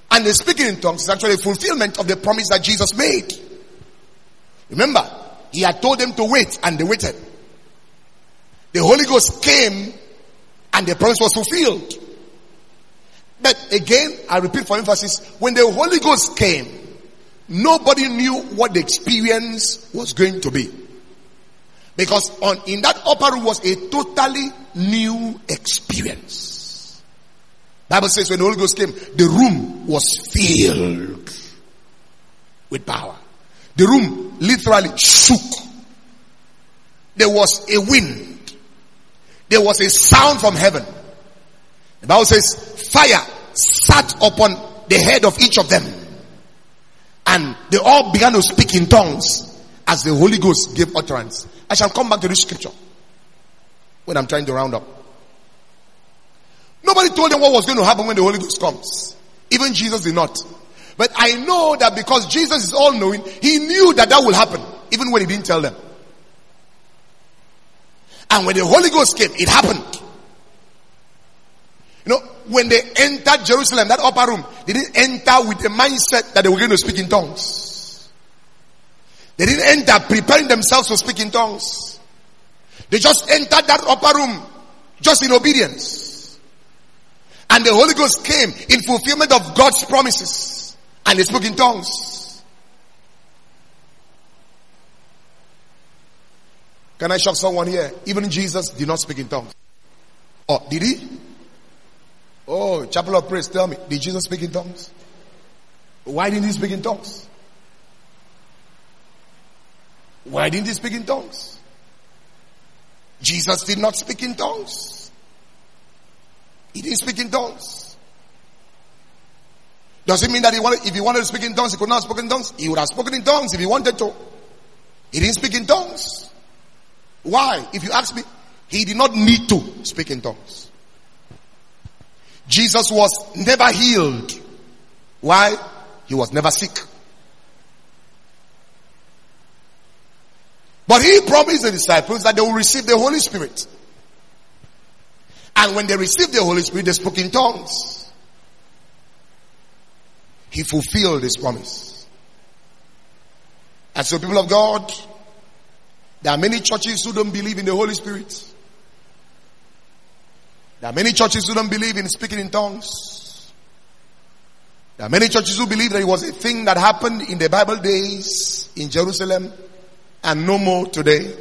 and the speaking in tongues is actually a fulfillment of the promise that Jesus made. Remember, he had told them to wait and they waited. The Holy Ghost came and the promise was fulfilled. But again, I repeat for emphasis, when the Holy Ghost came, nobody knew what the experience was going to be. Because on, in that upper room was a totally new experience. Bible says when the Holy Ghost came, the room was filled with power. The room literally shook. There was a wind. There was a sound from heaven. The Bible says fire sat upon the head of each of them. And they all began to speak in tongues as the Holy Ghost gave utterance. I shall come back to this scripture when I'm trying to round up. Nobody told them what was going to happen when the Holy Ghost comes. Even Jesus did not. But I know that because Jesus is all knowing, he knew that that will happen, even when he didn't tell them. And when the Holy Ghost came, it happened. You know, when they entered Jerusalem, that upper room, they didn't enter with the mindset that they were going to speak in tongues. They didn't enter preparing themselves to speak in tongues. They just entered that upper room just in obedience. And the Holy Ghost came in fulfillment of God's promises. And they spoke in tongues. Can I shock someone here? Even Jesus did not speak in tongues. Oh, did he? Oh, chapel of praise, tell me, did Jesus speak in tongues? Why didn't he speak in tongues? Why didn't he speak in tongues? Jesus did not speak in tongues. He didn't speak in tongues. Does it mean that he wanted, if he wanted to speak in tongues, he could not speak in tongues? He would have spoken in tongues if he wanted to. He didn't speak in tongues. Why? If you ask me, he did not need to speak in tongues. Jesus was never healed. Why? He was never sick. But he promised the disciples that they will receive the Holy Spirit. And when they received the Holy Spirit, they spoke in tongues. He fulfilled his promise. And so people of God, there are many churches who don't believe in the Holy Spirit. There are many churches who don't believe in speaking in tongues. There are many churches who believe that it was a thing that happened in the Bible days in Jerusalem and no more today.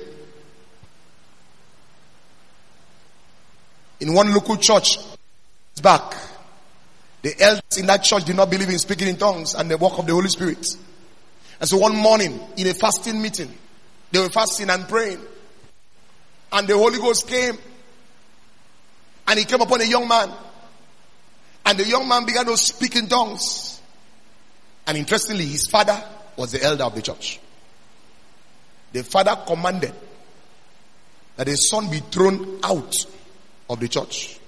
In one local church back, the elders in that church did not believe in speaking in tongues and the work of the Holy Spirit. And so one morning in a fasting meeting, they were fasting and praying. And the Holy Ghost came And he came upon a young man. And the young man began to speak in tongues. And interestingly, his father was the elder of the church. The father commanded that the son be thrown out of the church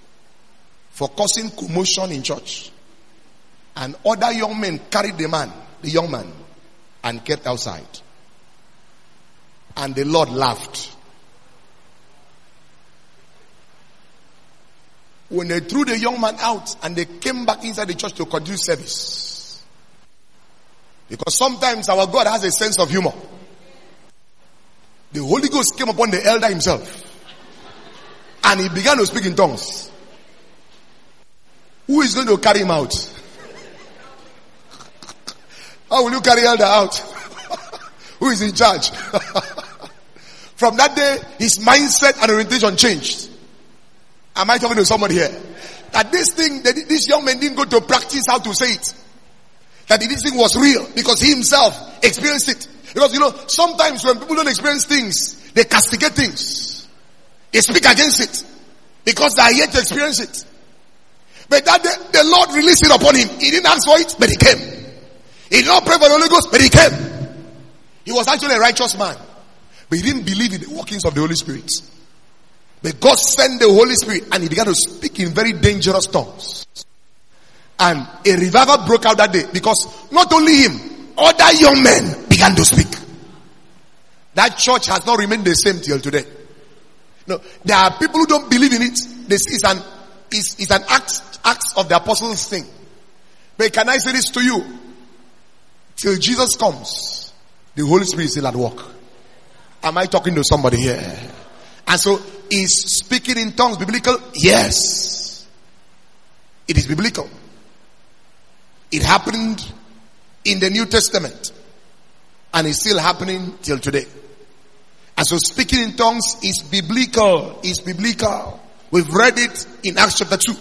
for causing commotion in church. And other young men carried the man, the young man, and kept outside. And the Lord laughed. When they threw the young man out and they came back inside the church to continue service. Because sometimes our God has a sense of humor. The Holy Ghost came upon the elder himself. And he began to speak in tongues. Who is going to carry him out? How will you carry elder out? (laughs) Who is in charge? (laughs) From that day, his mindset and orientation changed. Am I talking to somebody here? That this thing, that this young man didn't go to practice how to say it. That this thing was real because he himself experienced it. Because you know, sometimes when people don't experience things, they castigate things. They speak against it because they are yet to experience it. But that day, the Lord released it upon him. He didn't ask for it, but he came. He did not pray for the Holy Ghost, but he came. He was actually a righteous man, but he didn't believe in the workings of the Holy Spirit. But God sent the Holy Spirit and he began to speak in very dangerous tongues. And a revival broke out that day because not only him, other young men began to speak. That church has not remained the same till today. No, there are people who don't believe in it. This is an is, is an act act of the apostles thing. But can I say this to you? Till Jesus comes, the Holy Spirit is still at work. Am I talking to somebody here? And so, is speaking in tongues biblical? Yes. It is biblical. It happened in the New Testament. And it's still happening till today. And so speaking in tongues is biblical. Is biblical. We've read it in Acts chapter 2.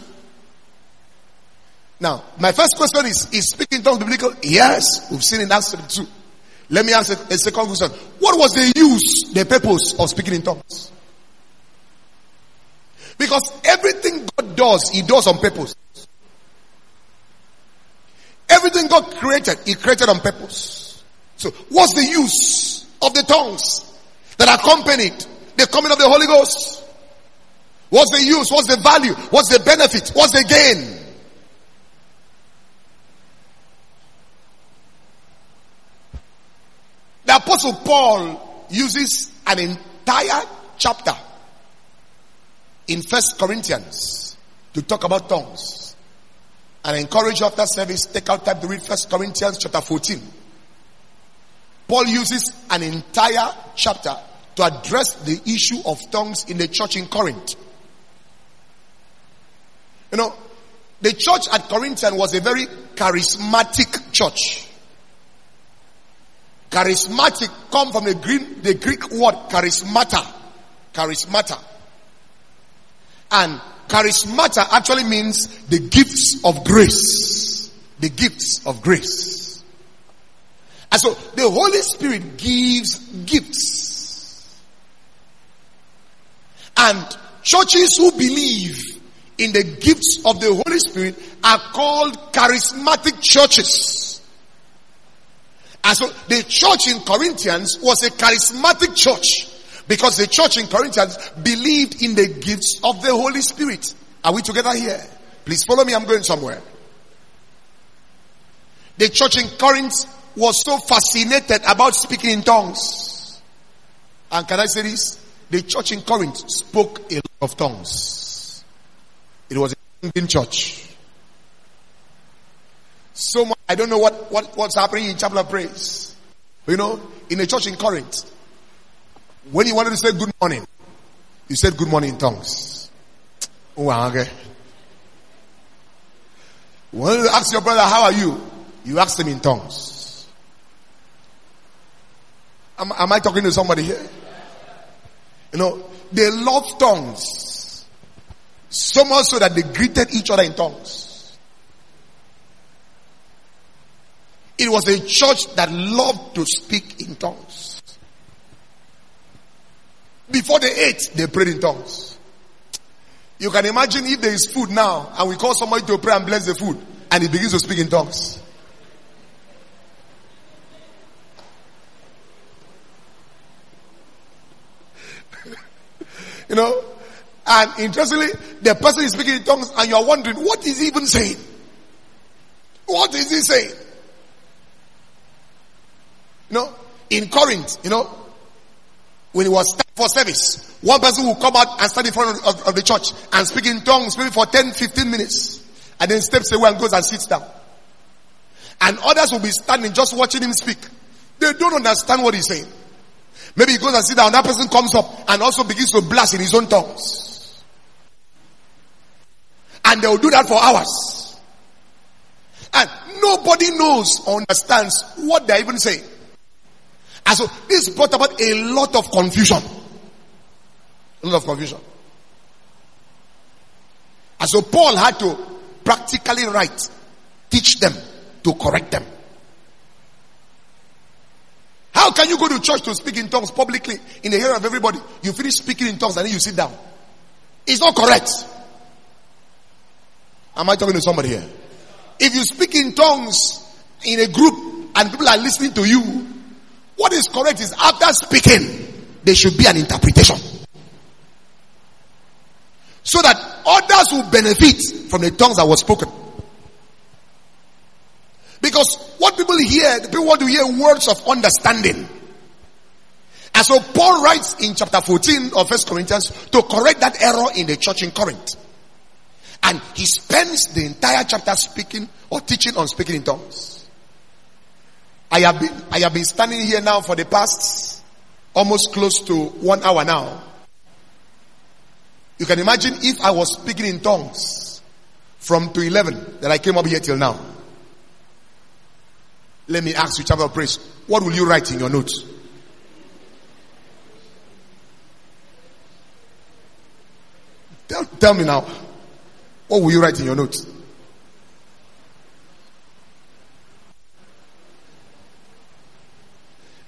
Now, my first question is, is speaking in tongues biblical? Yes, we've seen in Acts chapter 2. Let me ask a, a second question. What was the use, the purpose of speaking in tongues? Because everything God does, He does on purpose. Everything God created, He created on purpose. So, what's the use of the tongues that accompanied the coming of the Holy Ghost? What's the use? What's the value? What's the benefit? What's the gain? The apostle Paul uses an entire chapter in First Corinthians to talk about tongues. And I encourage you after service, take out time to read First Corinthians chapter 14. Paul uses an entire chapter to address the issue of tongues in the church in Corinth. You know, the church at Corinthian was a very charismatic church. Charismatic come from the Greek, the Greek word charismata. Charismata. And charismata actually means the gifts of grace. The gifts of grace. And so the Holy Spirit gives gifts. And churches who believe in the gifts of the Holy Spirit are called charismatic churches. And so the church in Corinthians was a charismatic church because the church in Corinthians believed in the gifts of the Holy Spirit. Are we together here? Please follow me. I'm going somewhere. The church in Corinth was so fascinated about speaking in tongues. And can I say this? The church in Corinth spoke a lot of tongues. It was a church. So much, I don't know what, what, what's happening in chapel of praise. You know, in a church in Corinth, when you wanted to say good morning, you said good morning in tongues. Oh, okay. When you ask your brother, how are you? You ask him in tongues. Am, am I talking to somebody here? You know, they love tongues. So much so that they greeted each other in tongues. It was a church that loved to speak in tongues. Before they ate, they prayed in tongues. You can imagine if there is food now and we call somebody to pray and bless the food and he begins to speak in tongues. (laughs) you know, and interestingly, the person is speaking in tongues and you are wondering, what is he even saying? What is he saying? You know, in Corinth, you know, when it was time for service, one person will come out and stand in front of, of, of the church and speak in tongues maybe for 10, 15 minutes. And then steps away and goes and sits down. And others will be standing just watching him speak. They don't understand what he's saying. Maybe he goes and sits down. That person comes up and also begins to blast in his own tongues. And they will do that for hours. And nobody knows or understands what they're even saying. And so this brought about a lot of confusion. A lot of confusion. And so Paul had to practically write, teach them to correct them. How can you go to church to speak in tongues publicly in the hearing of everybody? You finish speaking in tongues and then you sit down. It's not correct. Am I talking to somebody here? If you speak in tongues in a group and people are listening to you, what is correct is after speaking, there should be an interpretation. So that others will benefit from the tongues that were spoken. Because what people hear, people want to hear words of understanding. And so Paul writes in chapter 14 of First Corinthians to correct that error in the church in Corinth. And he spends the entire chapter speaking or teaching on speaking in tongues. I have been, I have been standing here now for the past almost close to one hour now. You can imagine if I was speaking in tongues from to 11 that I came up here till now. Let me ask you, chapel of praise, what will you write in your notes? Tell, tell me now, what will you write in your notes?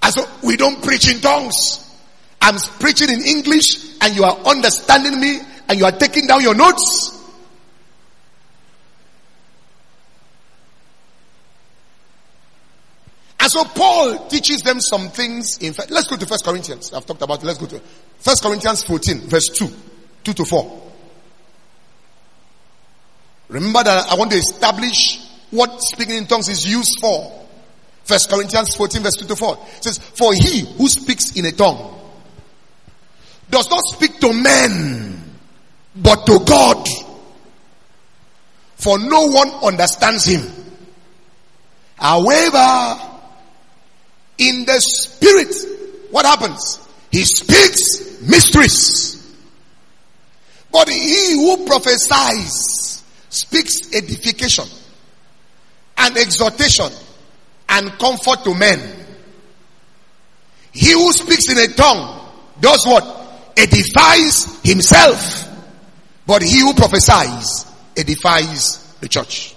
And so we don't preach in tongues. I'm preaching in English and you are understanding me and you are taking down your notes. And so Paul teaches them some things in fact. Let's go to First Corinthians. I've talked about it. Let's go to First Corinthians 14, verse 2. 2 to 4. Remember that I want to establish what speaking in tongues is used for. First Corinthians 14 verse 2 to 4 says, For he who speaks in a tongue does not speak to men, but to God. For no one understands him. However, in the spirit, what happens? He speaks mysteries. But he who prophesies speaks edification and exhortation and comfort to men. He who speaks in a tongue does what? Edifies himself. But he who prophesies edifies the church.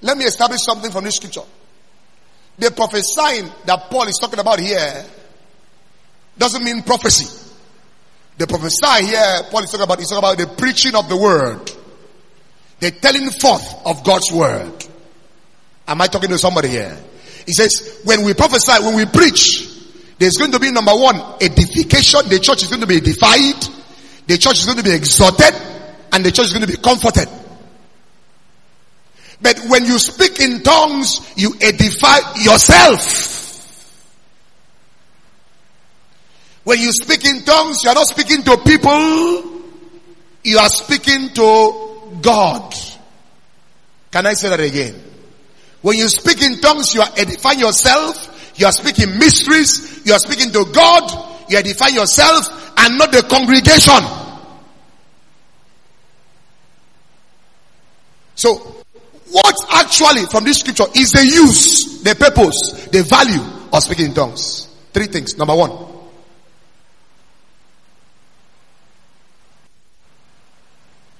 Let me establish something from this scripture. The prophesying that Paul is talking about here doesn't mean prophecy. The prophesying here, Paul is talking about, is talking about the preaching of the word. The telling forth of God's word. Am I talking to somebody here? He says, when we prophesy, when we preach, there's going to be number one, edification. The church is going to be edified. The church is going to be exhorted. And the church is going to be comforted. But when you speak in tongues, you edify yourself. When you speak in tongues, you are not speaking to people. You are speaking to God. Can I say that again? When you speak in tongues, you are edifying yourself. You are speaking mysteries. You are speaking to God. You edify yourself and not the congregation. So, what actually from this scripture is the use, the purpose, the value of speaking in tongues? Three things. Number one.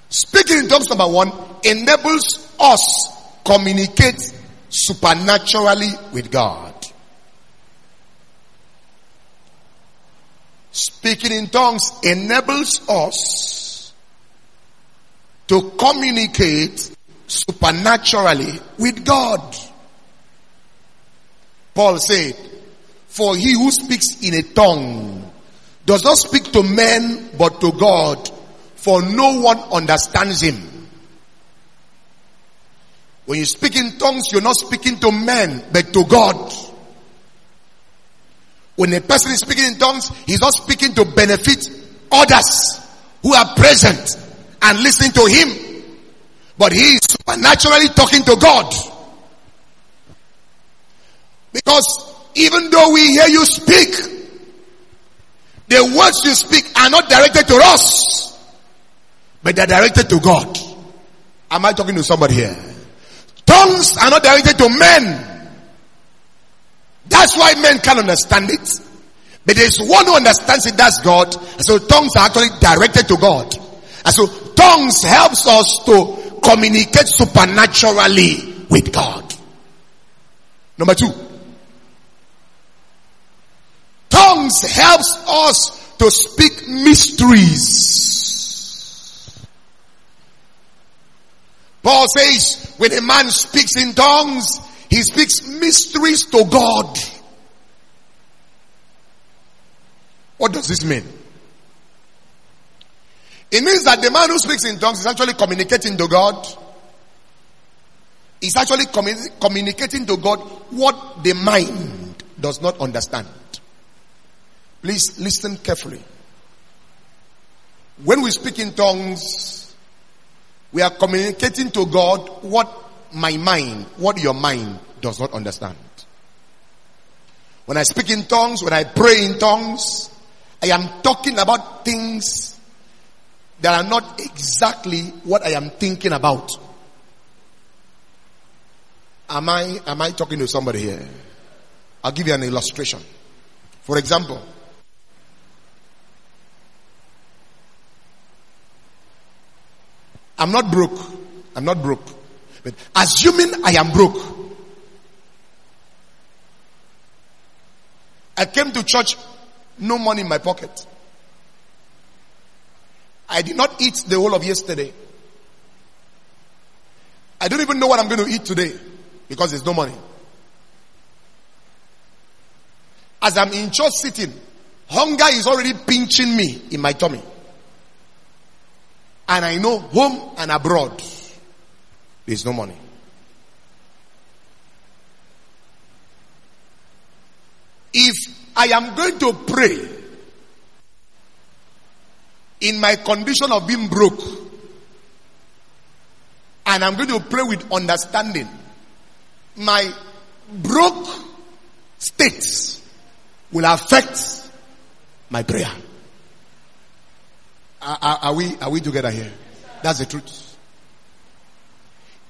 Speaking in tongues, number one, enables us communicate supernaturally with God. Speaking in tongues enables us to communicate supernaturally with God. Paul said, for he who speaks in a tongue does not speak to men but to God, for no one understands him. When you speak in tongues, you're not speaking to men, but to God. When a person is speaking in tongues, he's not speaking to benefit others who are present and listening to him. But he is supernaturally talking to God. Because even though we hear you speak, the words you speak are not directed to us, but they're directed to God. Am I talking to somebody here? Tongues are not directed to men. That's why men can't understand it. But there's one who understands it, that's God. And so tongues are actually directed to God. And so tongues helps us to communicate supernaturally with God. Number two. Tongues helps us to speak mysteries. Paul says, when a man speaks in tongues, he speaks mysteries to God. What does this mean? It means that the man who speaks in tongues is actually communicating to God. He's actually commun- communicating to God what the mind does not understand. Please listen carefully. When we speak in tongues, we are communicating to God what my mind, what your mind does not understand. When I speak in tongues, when I pray in tongues, I am talking about things that are not exactly what I am thinking about. Am I, am I talking to somebody here? I'll give you an illustration. For example, I'm not broke. I'm not broke. But assuming I am broke, I came to church, no money in my pocket. I did not eat the whole of yesterday. I don't even know what I'm going to eat today because there's no money. As I'm in church sitting, hunger is already pinching me in my tummy. And I know home and abroad, there's no money. If I am going to pray in my condition of being broke, and I'm going to pray with understanding, my broke state will affect my prayer. Are, are, we, are we together here? That's the truth.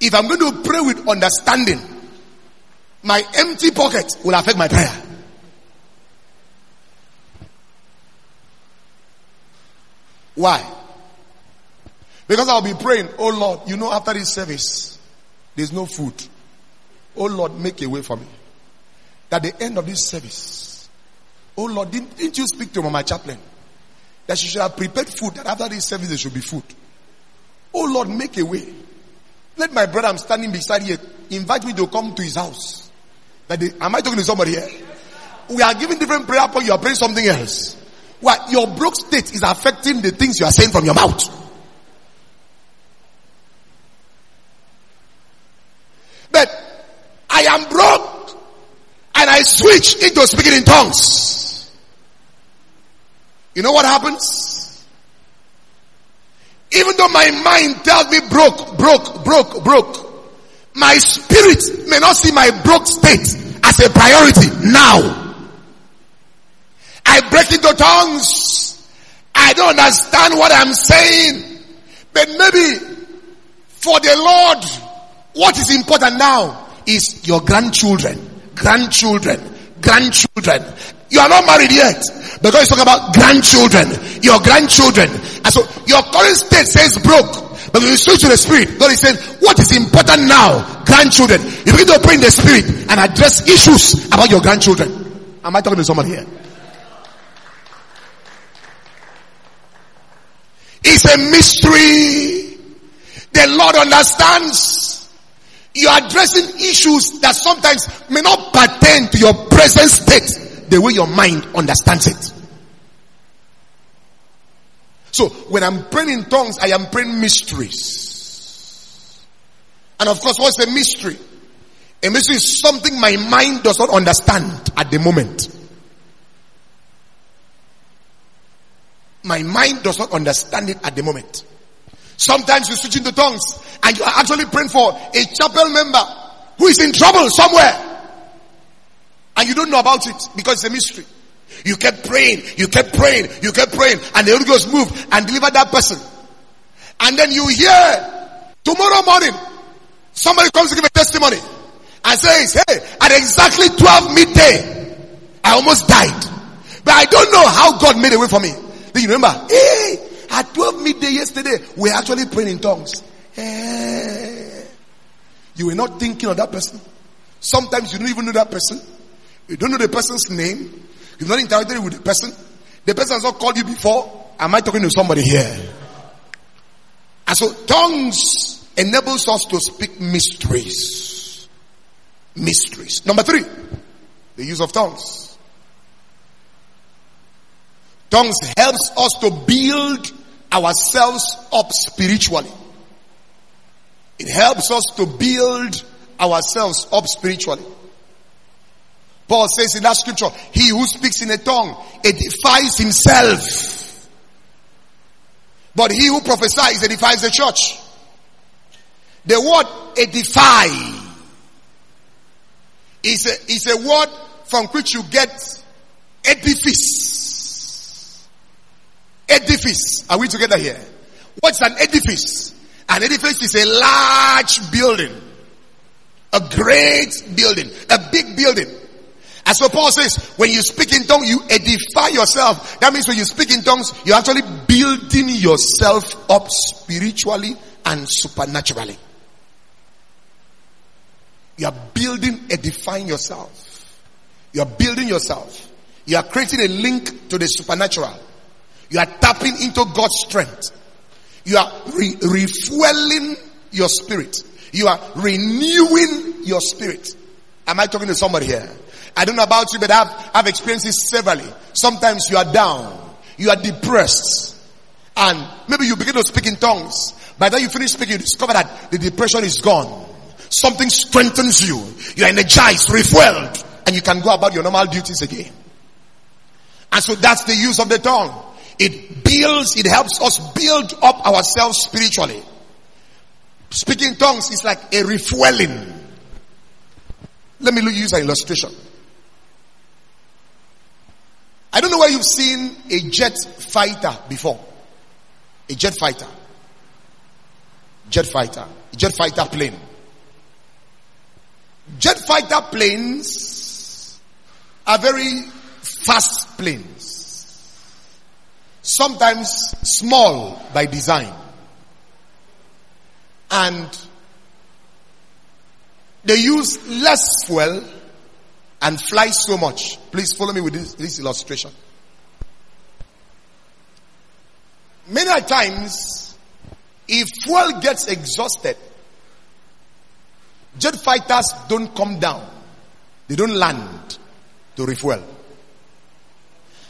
If I'm going to pray with understanding, my empty pocket will affect my prayer. Why? Because I'll be praying, oh Lord, you know, after this service, there's no food. Oh Lord, make a way for me. At the end of this service, oh Lord, didn't, didn't you speak to my chaplain? That she should have prepared food, that after this service there should be food. Oh Lord, make a way. Let my brother I'm standing beside here invite me to come to his house. That they, am I talking to somebody here? We are giving different prayer points, you are praying something else. What your broke state is affecting the things you are saying from your mouth. But I am broke and I switch into speaking in tongues. You know what happens? Even though my mind tells me broke, broke, broke, broke, my spirit may not see my broke state as a priority now. I break into tongues. I don't understand what I'm saying. But maybe for the Lord, what is important now is your grandchildren, grandchildren, grandchildren. You are not married yet. Because is talking about grandchildren, your grandchildren. And so your current state says broke. But when you switch to the spirit, God is saying, what is important now? Grandchildren. You begin to pray in the spirit and address issues about your grandchildren. Am I talking to someone here? It's a mystery. The Lord understands. You are addressing issues that sometimes may not pertain to your present state the way your mind understands it. So when I'm praying in tongues, I am praying mysteries. And of course, what's a mystery? A mystery is something my mind does not understand at the moment. My mind does not understand it at the moment. Sometimes you switch into tongues and you are actually praying for a chapel member who is in trouble somewhere. And you don't know about it because it's a mystery. You kept praying, you kept praying, you kept praying, and the Holy Ghost moved and delivered that person. And then you hear tomorrow morning, somebody comes to give a testimony and says, Hey, at exactly 12 midday, I almost died. But I don't know how God made a way for me. Do you remember? Hey, at 12 midday yesterday, we are actually praying in tongues. Hey. You were not thinking of that person. Sometimes you don't even know that person. You don't know the person's name. You've not interacted with the person. The person has not called you before. Am I talking to somebody here? And so tongues enables us to speak mysteries. Mysteries. Number three, the use of tongues. Tongues helps us to build ourselves up spiritually. It helps us to build ourselves up spiritually. Paul says in that scripture, he who speaks in a tongue edifies himself. But he who prophesies edifies the church. The word edify is a, is a word from which you get edifice. Edifice. Are we together here? What's an edifice? An edifice is a large building. A great building. A big building. And so Paul says, when you speak in tongues, you edify yourself. That means when you speak in tongues, you're actually building yourself up spiritually and supernaturally. You are building, edifying yourself. You are building yourself. You are creating a link to the supernatural. You are tapping into God's strength. You are re- refueling your spirit. You are renewing your spirit. Am I talking to somebody here? I don't know about you, but I've, I've experienced this severally. Sometimes you are down. You are depressed. And maybe you begin to speak in tongues. By the time you finish speaking, you discover that the depression is gone. Something strengthens you. You're energized, refueled, and you can go about your normal duties again. And so that's the use of the tongue. It builds, it helps us build up ourselves spiritually. Speaking tongues is like a refueling. Let me use an illustration. I don't know where you've seen a jet fighter before. A jet fighter. Jet fighter. Jet fighter plane. Jet fighter planes are very fast planes. Sometimes small by design. And they use less fuel and fly so much. Please follow me with this, this illustration. Many times, if fuel gets exhausted, jet fighters don't come down. They don't land to refuel.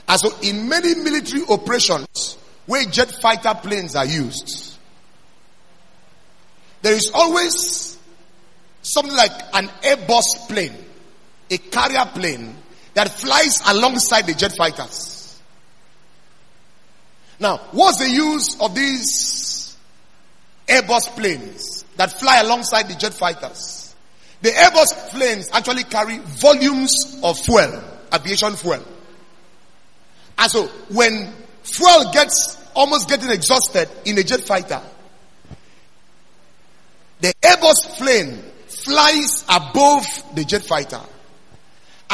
And so in many military operations where jet fighter planes are used, there is always something like an Airbus plane a carrier plane that flies alongside the jet fighters. Now, what's the use of these Airbus planes that fly alongside the jet fighters? The Airbus planes actually carry volumes of fuel, aviation fuel. And so when fuel gets almost getting exhausted in a jet fighter, the Airbus plane flies above the jet fighter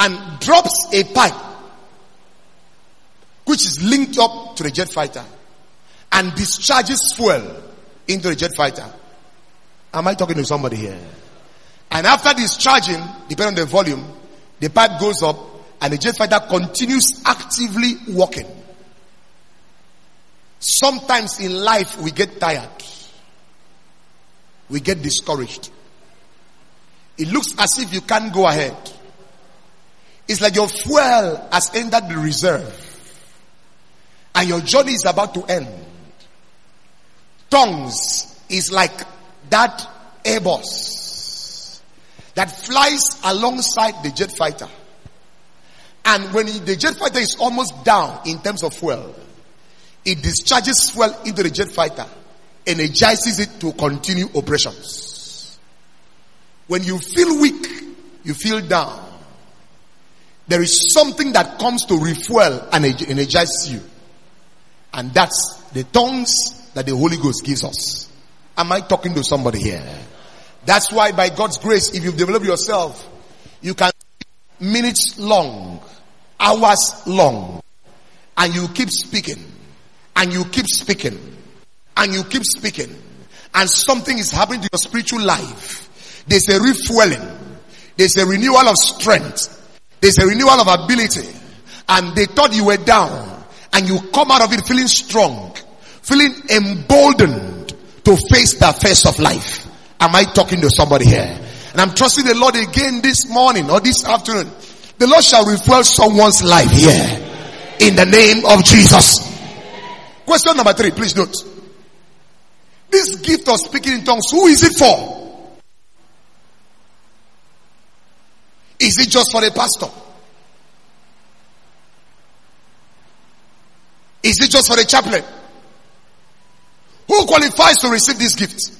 and drops a pipe which is linked up to the jet fighter and discharges fuel into the jet fighter. Am I talking to somebody here? And after discharging, depending on the volume, the pipe goes up and the jet fighter continues actively working. Sometimes in life we get tired. We get discouraged. It looks as if you can't go ahead. It's like your fuel has entered the reserve and your journey is about to end. Tongues is like that Airbus that flies alongside the jet fighter. And when the jet fighter is almost down in terms of fuel, it discharges fuel into the jet fighter, energizes it to continue operations. When you feel weak, you feel down. There is something that comes to refuel and energize you. And that's the tongues that the Holy Ghost gives us. Am I talking to somebody here? That's why by God's grace, if you've developed yourself, you can minutes long, hours long, and you keep speaking, and you keep speaking, and you keep speaking, and something is happening to your spiritual life. There's a refueling. There's a renewal of strength. There's a renewal of ability. And they thought you were down and you come out of it feeling strong, feeling emboldened to face the face of life. Am I talking to somebody here? And I'm trusting the Lord again this morning or this afternoon. The Lord shall refuel someone's life here in the name of Jesus. Question number three, please note. This gift of speaking in tongues, who is it for? Is it just for a pastor? Is it just for the chaplain? Who qualifies to receive this gift?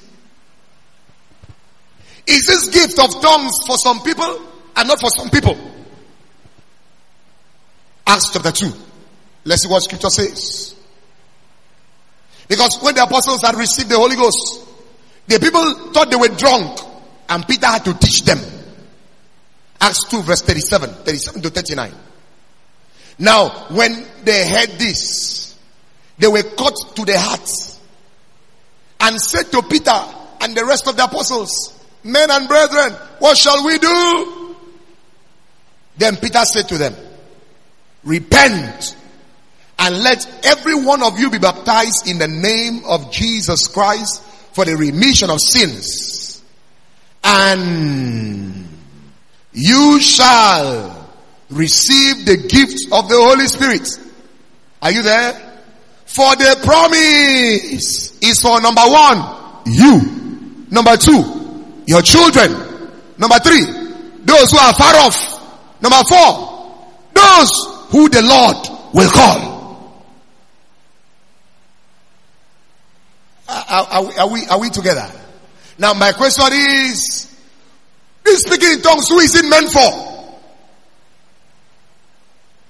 Is this gift of tongues for some people and not for some people? Acts chapter 2. Let's see what scripture says. Because when the apostles had received the Holy Ghost, the people thought they were drunk and Peter had to teach them. Acts 2 verse 37, 37 to 39. Now, when they heard this, they were cut to the heart and said to Peter and the rest of the apostles, Men and brethren, what shall we do? Then Peter said to them, Repent and let every one of you be baptized in the name of Jesus Christ for the remission of sins. And you shall receive the gift of the Holy Spirit. Are you there? For the promise is for number one, you. Number two, your children. Number three, those who are far off. Number four, those who the Lord will call. Are, are, are, we, are we together? Now my question is, this speaking in tongues, who is it meant for?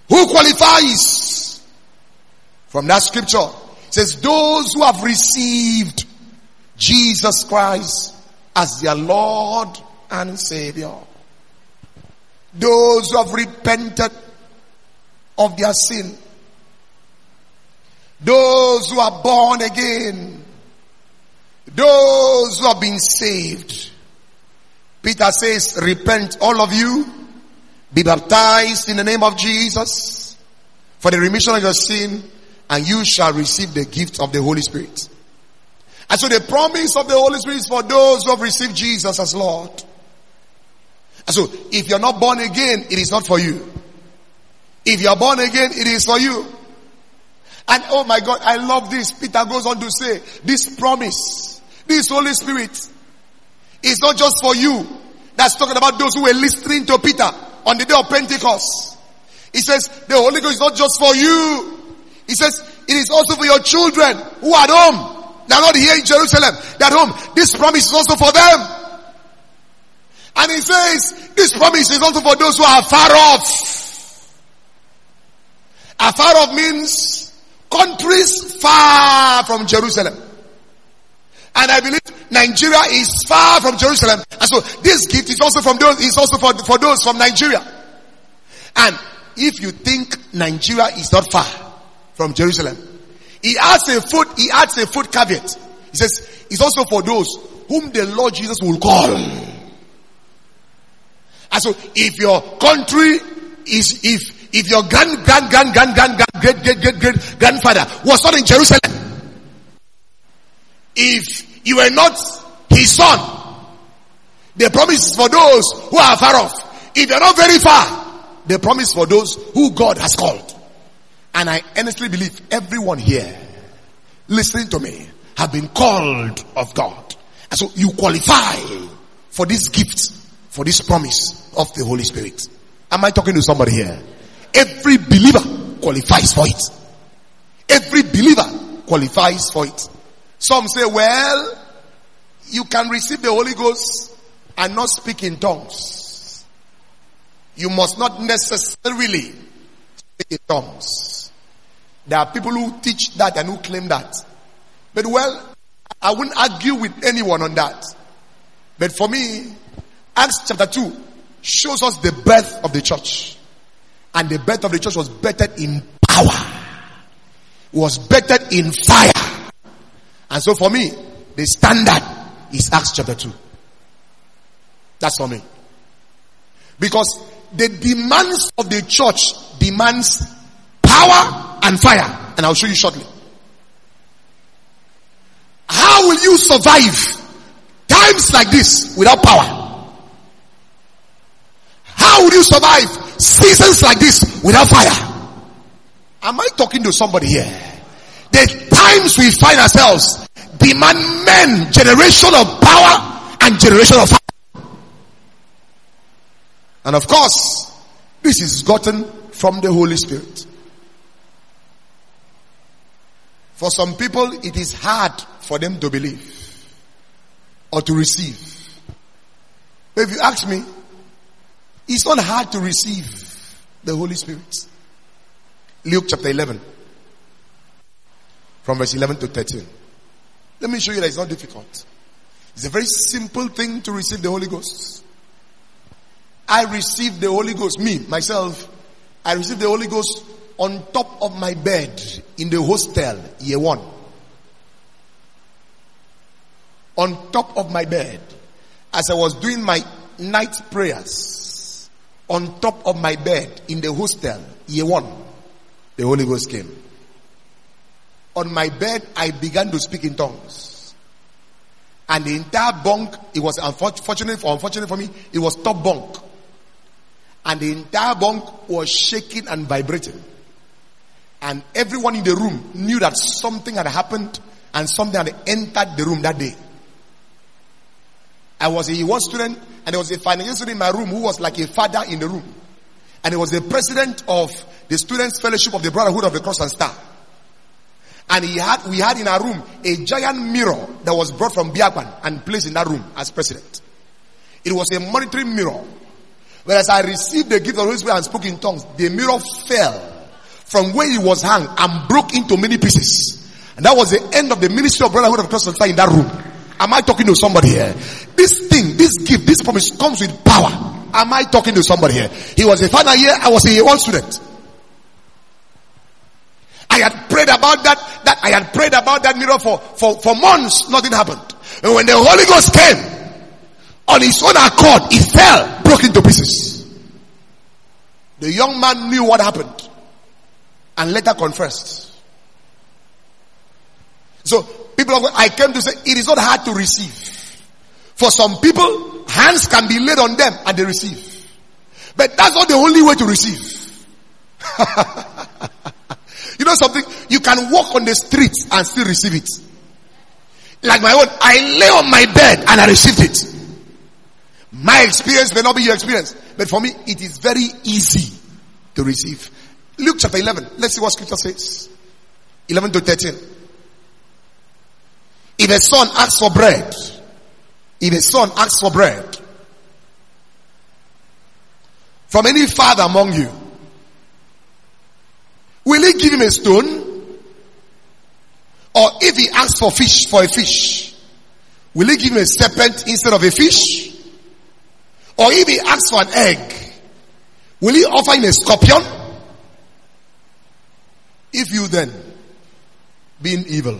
Who qualifies? From that scripture, says, those who have received Jesus Christ as their Lord and Savior. Those who have repented of their sin. Those who are born again. Those who have been saved. Peter says, repent all of you be baptized in the name of Jesus for the remission of your sin and you shall receive the gift of the Holy Spirit. And so the promise of the Holy Spirit is for those who have received Jesus as Lord. And so if you're not born again, it is not for you. If you're born again, it is for you. And oh my God, I love this. Peter goes on to say, this promise, this Holy Spirit is not just for you. That's talking about those who were listening to Peter on the day of Pentecost. He says, the Holy Ghost is not just for you. He says, it is also for your children who are at home. They're not here in Jerusalem. They're at home. This promise is also for them. And he says, this promise is also for those who are far off. Afar off means countries far from Jerusalem. And I believe Nigeria is far from Jerusalem. And so this gift is also from those, is also for, for those from Nigeria. And if you think Nigeria is not far from Jerusalem, he adds a foot, he adds a foot caveat. He says, it's also for those whom the Lord Jesus will call. And so if your country is, if, if your grand, grand, grand, grand, grand, grand, great, great, great, great grandfather was not in Jerusalem, if you were not his son, the promise is for those who are far off. If you're not very far, the promise for those who God has called. And I earnestly believe everyone here listening to me have been called of God. And so you qualify for this gift, for this promise of the Holy Spirit. Am I talking to somebody here? Every believer qualifies for it. Every believer qualifies for it. Some say, well, you can receive the Holy Ghost and not speak in tongues. You must not necessarily speak in tongues. There are people who teach that and who claim that. But well, I wouldn't argue with anyone on that. But for me, Acts chapter 2 shows us the birth of the church. And the birth of the church was bettered in power. Was bettered in fire. And so for me, the standard is Acts chapter 2. That's for me. Because the demands of the church demands power and fire. And I'll show you shortly. How will you survive times like this without power? How will you survive seasons like this without fire? Am I talking to somebody here? The times we find ourselves demand men generation of power and generation of fire. And of course, this is gotten from the Holy Spirit. For some people, it is hard for them to believe or to receive. But if you ask me, it's not hard to receive the Holy Spirit. Luke chapter 11, from verse 11 to 13. Let me show you that it's not difficult. It's a very simple thing to receive the Holy Ghost. I received the Holy Ghost, me, myself, I received the Holy Ghost on top of my bed in the hostel, year one. On top of my bed, as I was doing my night prayers, on top of my bed in the hostel, year one, the Holy Ghost came. On my bed, I began to speak in tongues. And the entire bunk, it was unfortunate for unfortunate for me, it was top bunk and the entire bunk was shaking and vibrating. And everyone in the room knew that something had happened and something had entered the room that day. I was a E1 student and there was a financial student in my room who was like a father in the room. And he was the president of the Students Fellowship of the Brotherhood of the Cross and Star. And he had, we had in our room a giant mirror that was brought from Biakpan and placed in that room as president. It was a monitoring mirror Whereas I received the gift of the Holy Spirit and spoke in tongues, the mirror fell from where it was hung and broke into many pieces. And that was the end of the ministry of brotherhood of Christ in that room. Am I talking to somebody here? This thing, this gift, this promise comes with power. Am I talking to somebody here? He was a final year, I was a one student. I had prayed about that, that I had prayed about that mirror for, for, for months, nothing happened. And when the Holy Ghost came, on his own accord, he fell, broke into pieces. The young man knew what happened and later confessed. So, people of God, I came to say it is not hard to receive. For some people, hands can be laid on them and they receive. But that's not the only way to receive. (laughs) you know something? You can walk on the streets and still receive it. Like my own, I lay on my bed and I received it. My experience may not be your experience, but for me, it is very easy to receive. Luke chapter 11. Let's see what scripture says. 11 to 13. If a son asks for bread, if a son asks for bread from any father among you, will he give him a stone? Or if he asks for fish, for a fish, will he give him a serpent instead of a fish? Or if he asks for an egg, will he offer him a scorpion? If you then, being evil,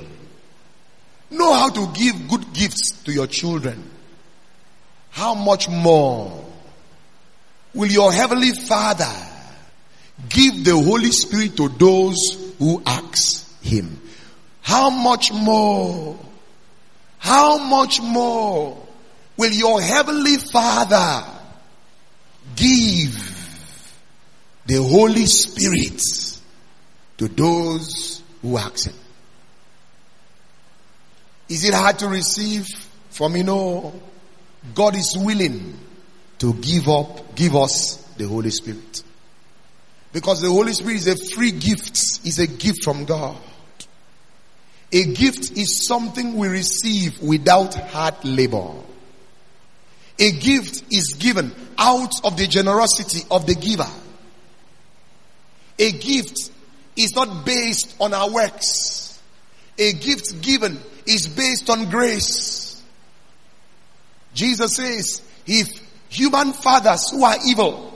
know how to give good gifts to your children, how much more will your heavenly Father give the Holy Spirit to those who ask him? How much more how much more will your heavenly Father give the Holy Spirit to those who ask Him? Is it hard to receive from you know God is willing to give up, give us the Holy Spirit. Because the Holy Spirit is a free gift, is a gift from God. A gift is something we receive without hard labor. A gift is given out of the generosity of the giver. A gift is not based on our works. A gift given is based on grace. Jesus says, if human fathers who are evil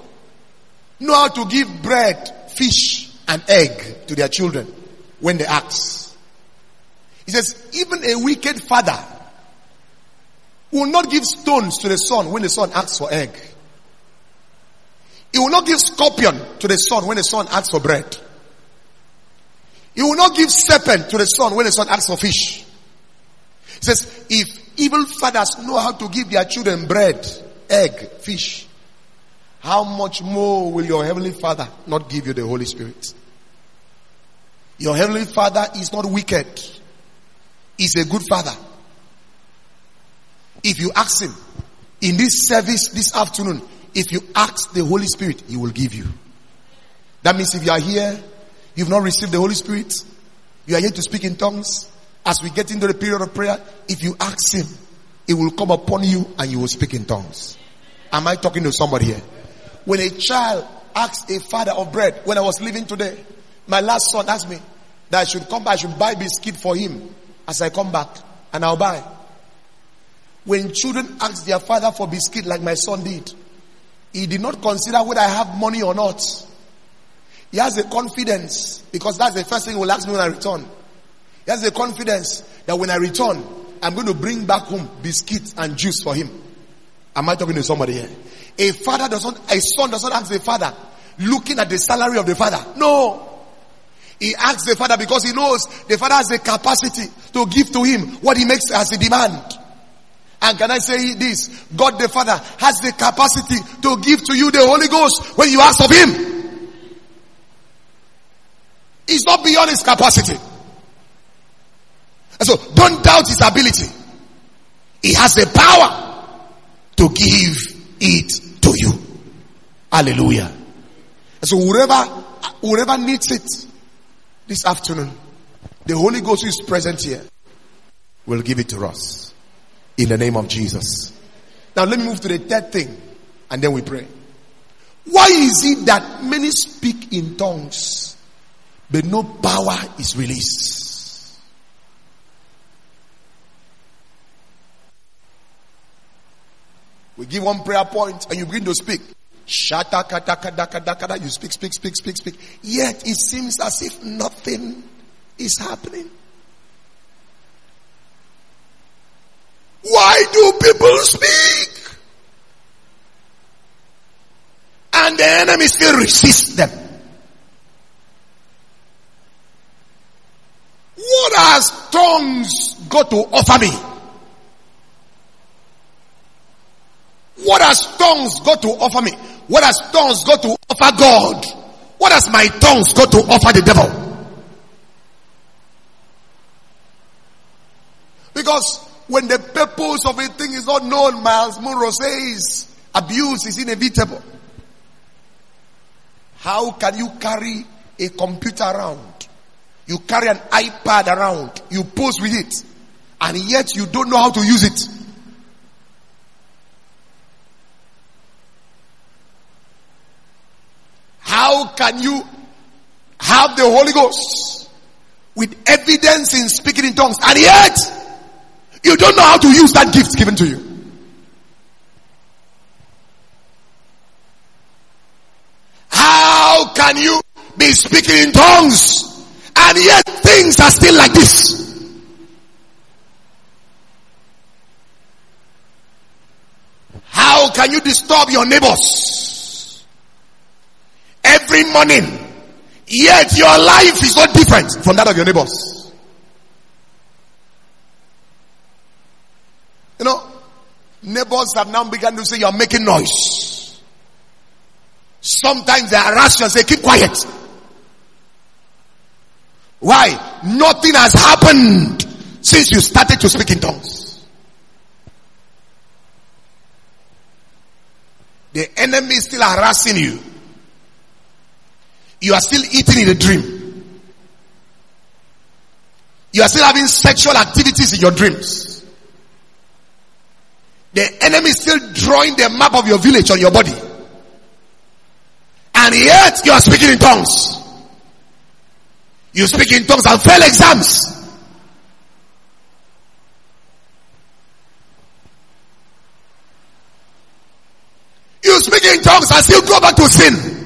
know how to give bread, fish, and egg to their children when they ask. He says, even a wicked father will not give stones to the son when the son asks for egg. He will not give scorpion to the son when the son asks for bread. He will not give serpent to the son when the son asks for fish. He says, if evil fathers know how to give their children bread, egg, fish, how much more will your heavenly father not give you the Holy Spirit? Your heavenly father is not wicked. He's a good father. If you ask him in this service this afternoon, if you ask the Holy Spirit, he will give you. That means if you are here, you've not received the Holy Spirit, you are here to speak in tongues. As we get into the period of prayer, if you ask him, it will come upon you and you will speak in tongues. Am I talking to somebody here? When a child asks a father of bread, when I was living today, my last son asked me that I should come back, I should buy biscuit for him as I come back, and I'll buy. When children ask their father for biscuit like my son did, he did not consider whether I have money or not. He has a confidence because that's the first thing he will ask me when I return. He has a confidence that when I return, I'm going to bring back home biscuits and juice for him. Am I talking to somebody here? A father doesn't, a son doesn't ask the father looking at the salary of the father. No. He asks the father because he knows the father has the capacity to give to him what he makes as a demand. And can I say this? God the Father has the capacity to give to you the Holy Ghost when you ask of Him. He's not beyond His capacity. And so don't doubt His ability. He has the power to give it. Hallelujah. So whoever, whoever needs it this afternoon, the Holy Ghost who is present here will give it to us. In the name of Jesus. Now let me move to the third thing and then we pray. Why is it that many speak in tongues but no power is released? We give one prayer point and you begin to speak. Shata kata kada kada kada. You speak, speak, speak, speak, speak. Yet it seems as if nothing is happening. Why do people speak? And the enemy still resists them. What has tongues got to offer me? What has tongues got to offer me? What has tongues got to offer God? What has my tongues got to offer the devil? Because when the purpose of a thing is not known, Myles Munroe says abuse is inevitable. How can you carry a computer around? You carry an iPad around, you pose with it, and yet you don't know how to use it. How can you have the Holy Ghost with evidence in speaking in tongues and yet you don't know how to use that gift given to you? How can you be speaking in tongues and yet things are still like this? How can you disturb your neighbors every morning yet your life is not different from that of your neighbors? You know, neighbors have now begun to say you're making noise. Sometimes they harass you and say, keep quiet. Why? Nothing has happened since you started to speak in tongues. The enemy is still harassing you. You are still eating in a dream. You are still having sexual activities in your dreams. The enemy is still drawing the map of your village on your body. And yet you are speaking in tongues. You speak in tongues and fail exams. You speak in tongues and still go back to sin.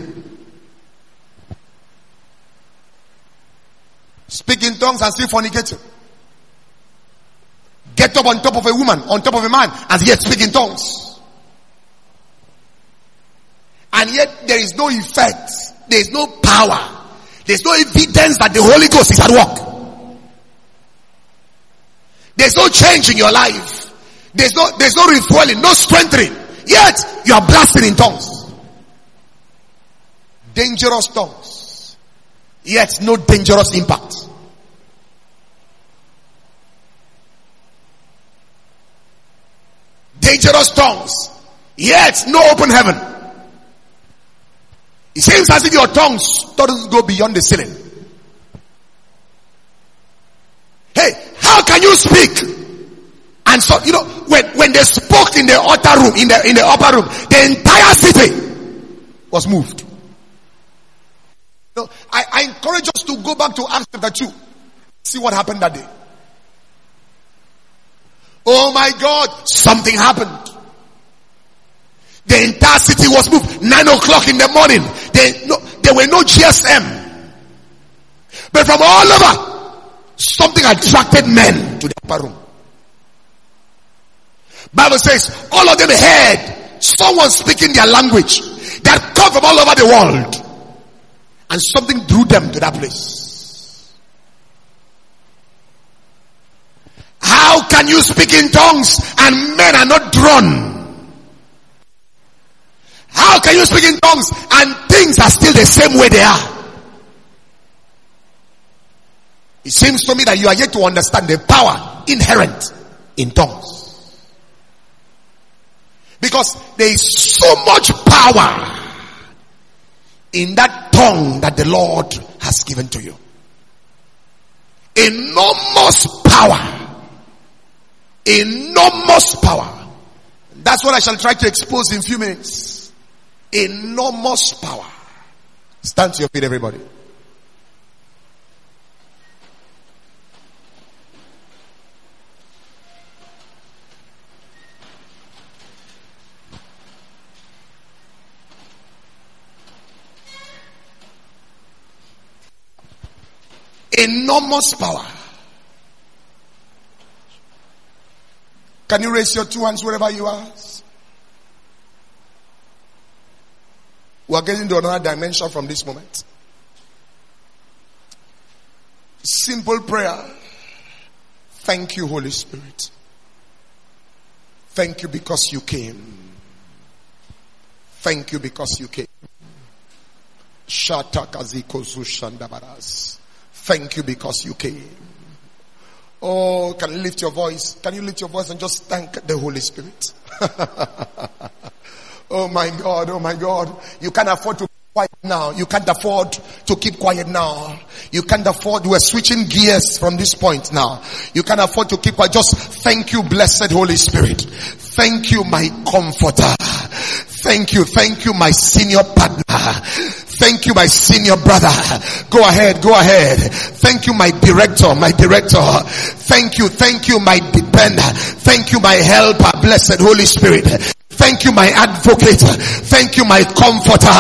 Speak in tongues and still fornicating. Get up on top of a woman, on top of a man, and yet speak in tongues. And yet there is no effect. There is no power. There's no evidence that the Holy Ghost is at work. There's no change in your life. There's no, there's no refueling, no strengthening. Yet you are blasting in tongues. Dangerous tongues. Yet no dangerous impact. Dangerous tongues. Yet no open heaven. It seems as if your tongues doesn't go beyond the ceiling. Hey, how can you speak? And so, you know, when, when they spoke in the upper room, in the, in the upper room, the entire city was moved. No, I, I encourage us to go back to Acts chapter 2. See what happened that day. Oh my God, something happened. The entire city was moved. Nine o'clock in the morning. They, no, there were no GSM. But from all over, something attracted men to the upper room. Bible says all of them heard someone speaking their language that come from all over the world. And something drew them to that place. How can you speak in tongues and men are not drawn? How can you speak in tongues and things are still the same way they are? It seems to me that you are yet to understand the power inherent in tongues. Because there is so much power in that tongue that the Lord has given to you. Enormous power. Enormous power. That's what I shall try to expose in a few minutes. Enormous power. Stand to your feet, everybody. Enormous power. Can you raise your two hands wherever you are? We are getting to another dimension from this moment. Simple prayer. Thank you, Holy Spirit. Thank you because you came. Thank you because you came. Thank you because you came. Oh, can you lift your voice? Can you lift your voice and just thank the Holy Spirit? (laughs) oh my God, oh my God. You can't afford to quiet now. You can't afford to keep quiet now. You can't afford, we're switching gears from this point now. You can't afford to keep quiet. Just thank you, blessed Holy Spirit. Thank you, my comforter. Thank you, thank you, my senior partner. Thank you, my senior brother. Go ahead, go ahead. Thank you, my director, my director. Thank you, thank you, my depender. Thank you, my helper, blessed Holy Spirit. Thank you, my advocate. Thank you, my comforter.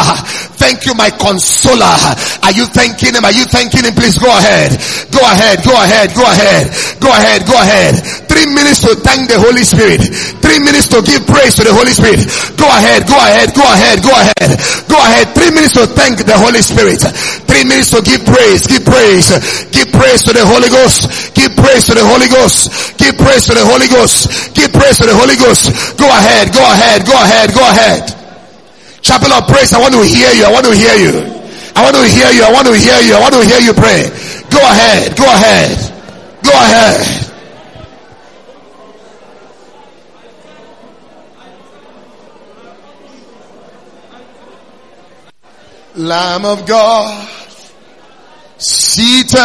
Thank you, my consoler. Are you thanking him? Are you thanking him? Please go ahead. Go ahead. Go ahead. Go ahead. Go ahead. Go ahead. Three minutes to thank the Holy Spirit. Three minutes to give praise to the Holy Spirit. Go ahead, go ahead, go ahead, go ahead. Go ahead. Three minutes to thank the Holy Spirit. Three minutes to give praise, give praise. Give praise to the Holy Ghost. Give praise to the Holy Ghost. Give praise to the Holy Ghost. Give praise to the Holy Ghost. Go ahead, go ahead, go ahead, go ahead. Chapel of praise, I want to hear you. I want to hear you. I want to hear you. I want to hear you. I want to hear you pray. Go ahead, go ahead. Go ahead. Lamb of God, seated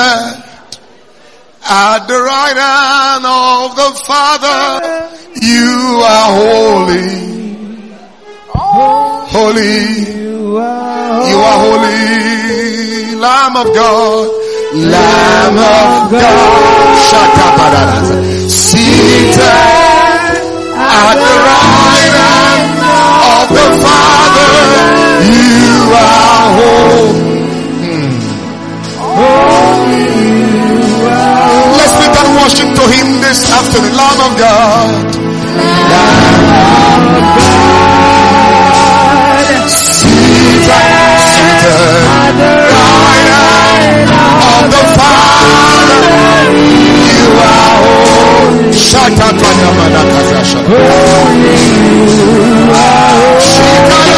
at the right hand of the Father, you are holy. Holy. You are holy. Lamb of God. Lamb of God. Seated at the right hand of the Father, you are holy. Let's lift and to Him this afternoon. Lamb of God. Seated, seated at the right hand of the Father, you are holy. Shakatanyamanakazasha. Somebody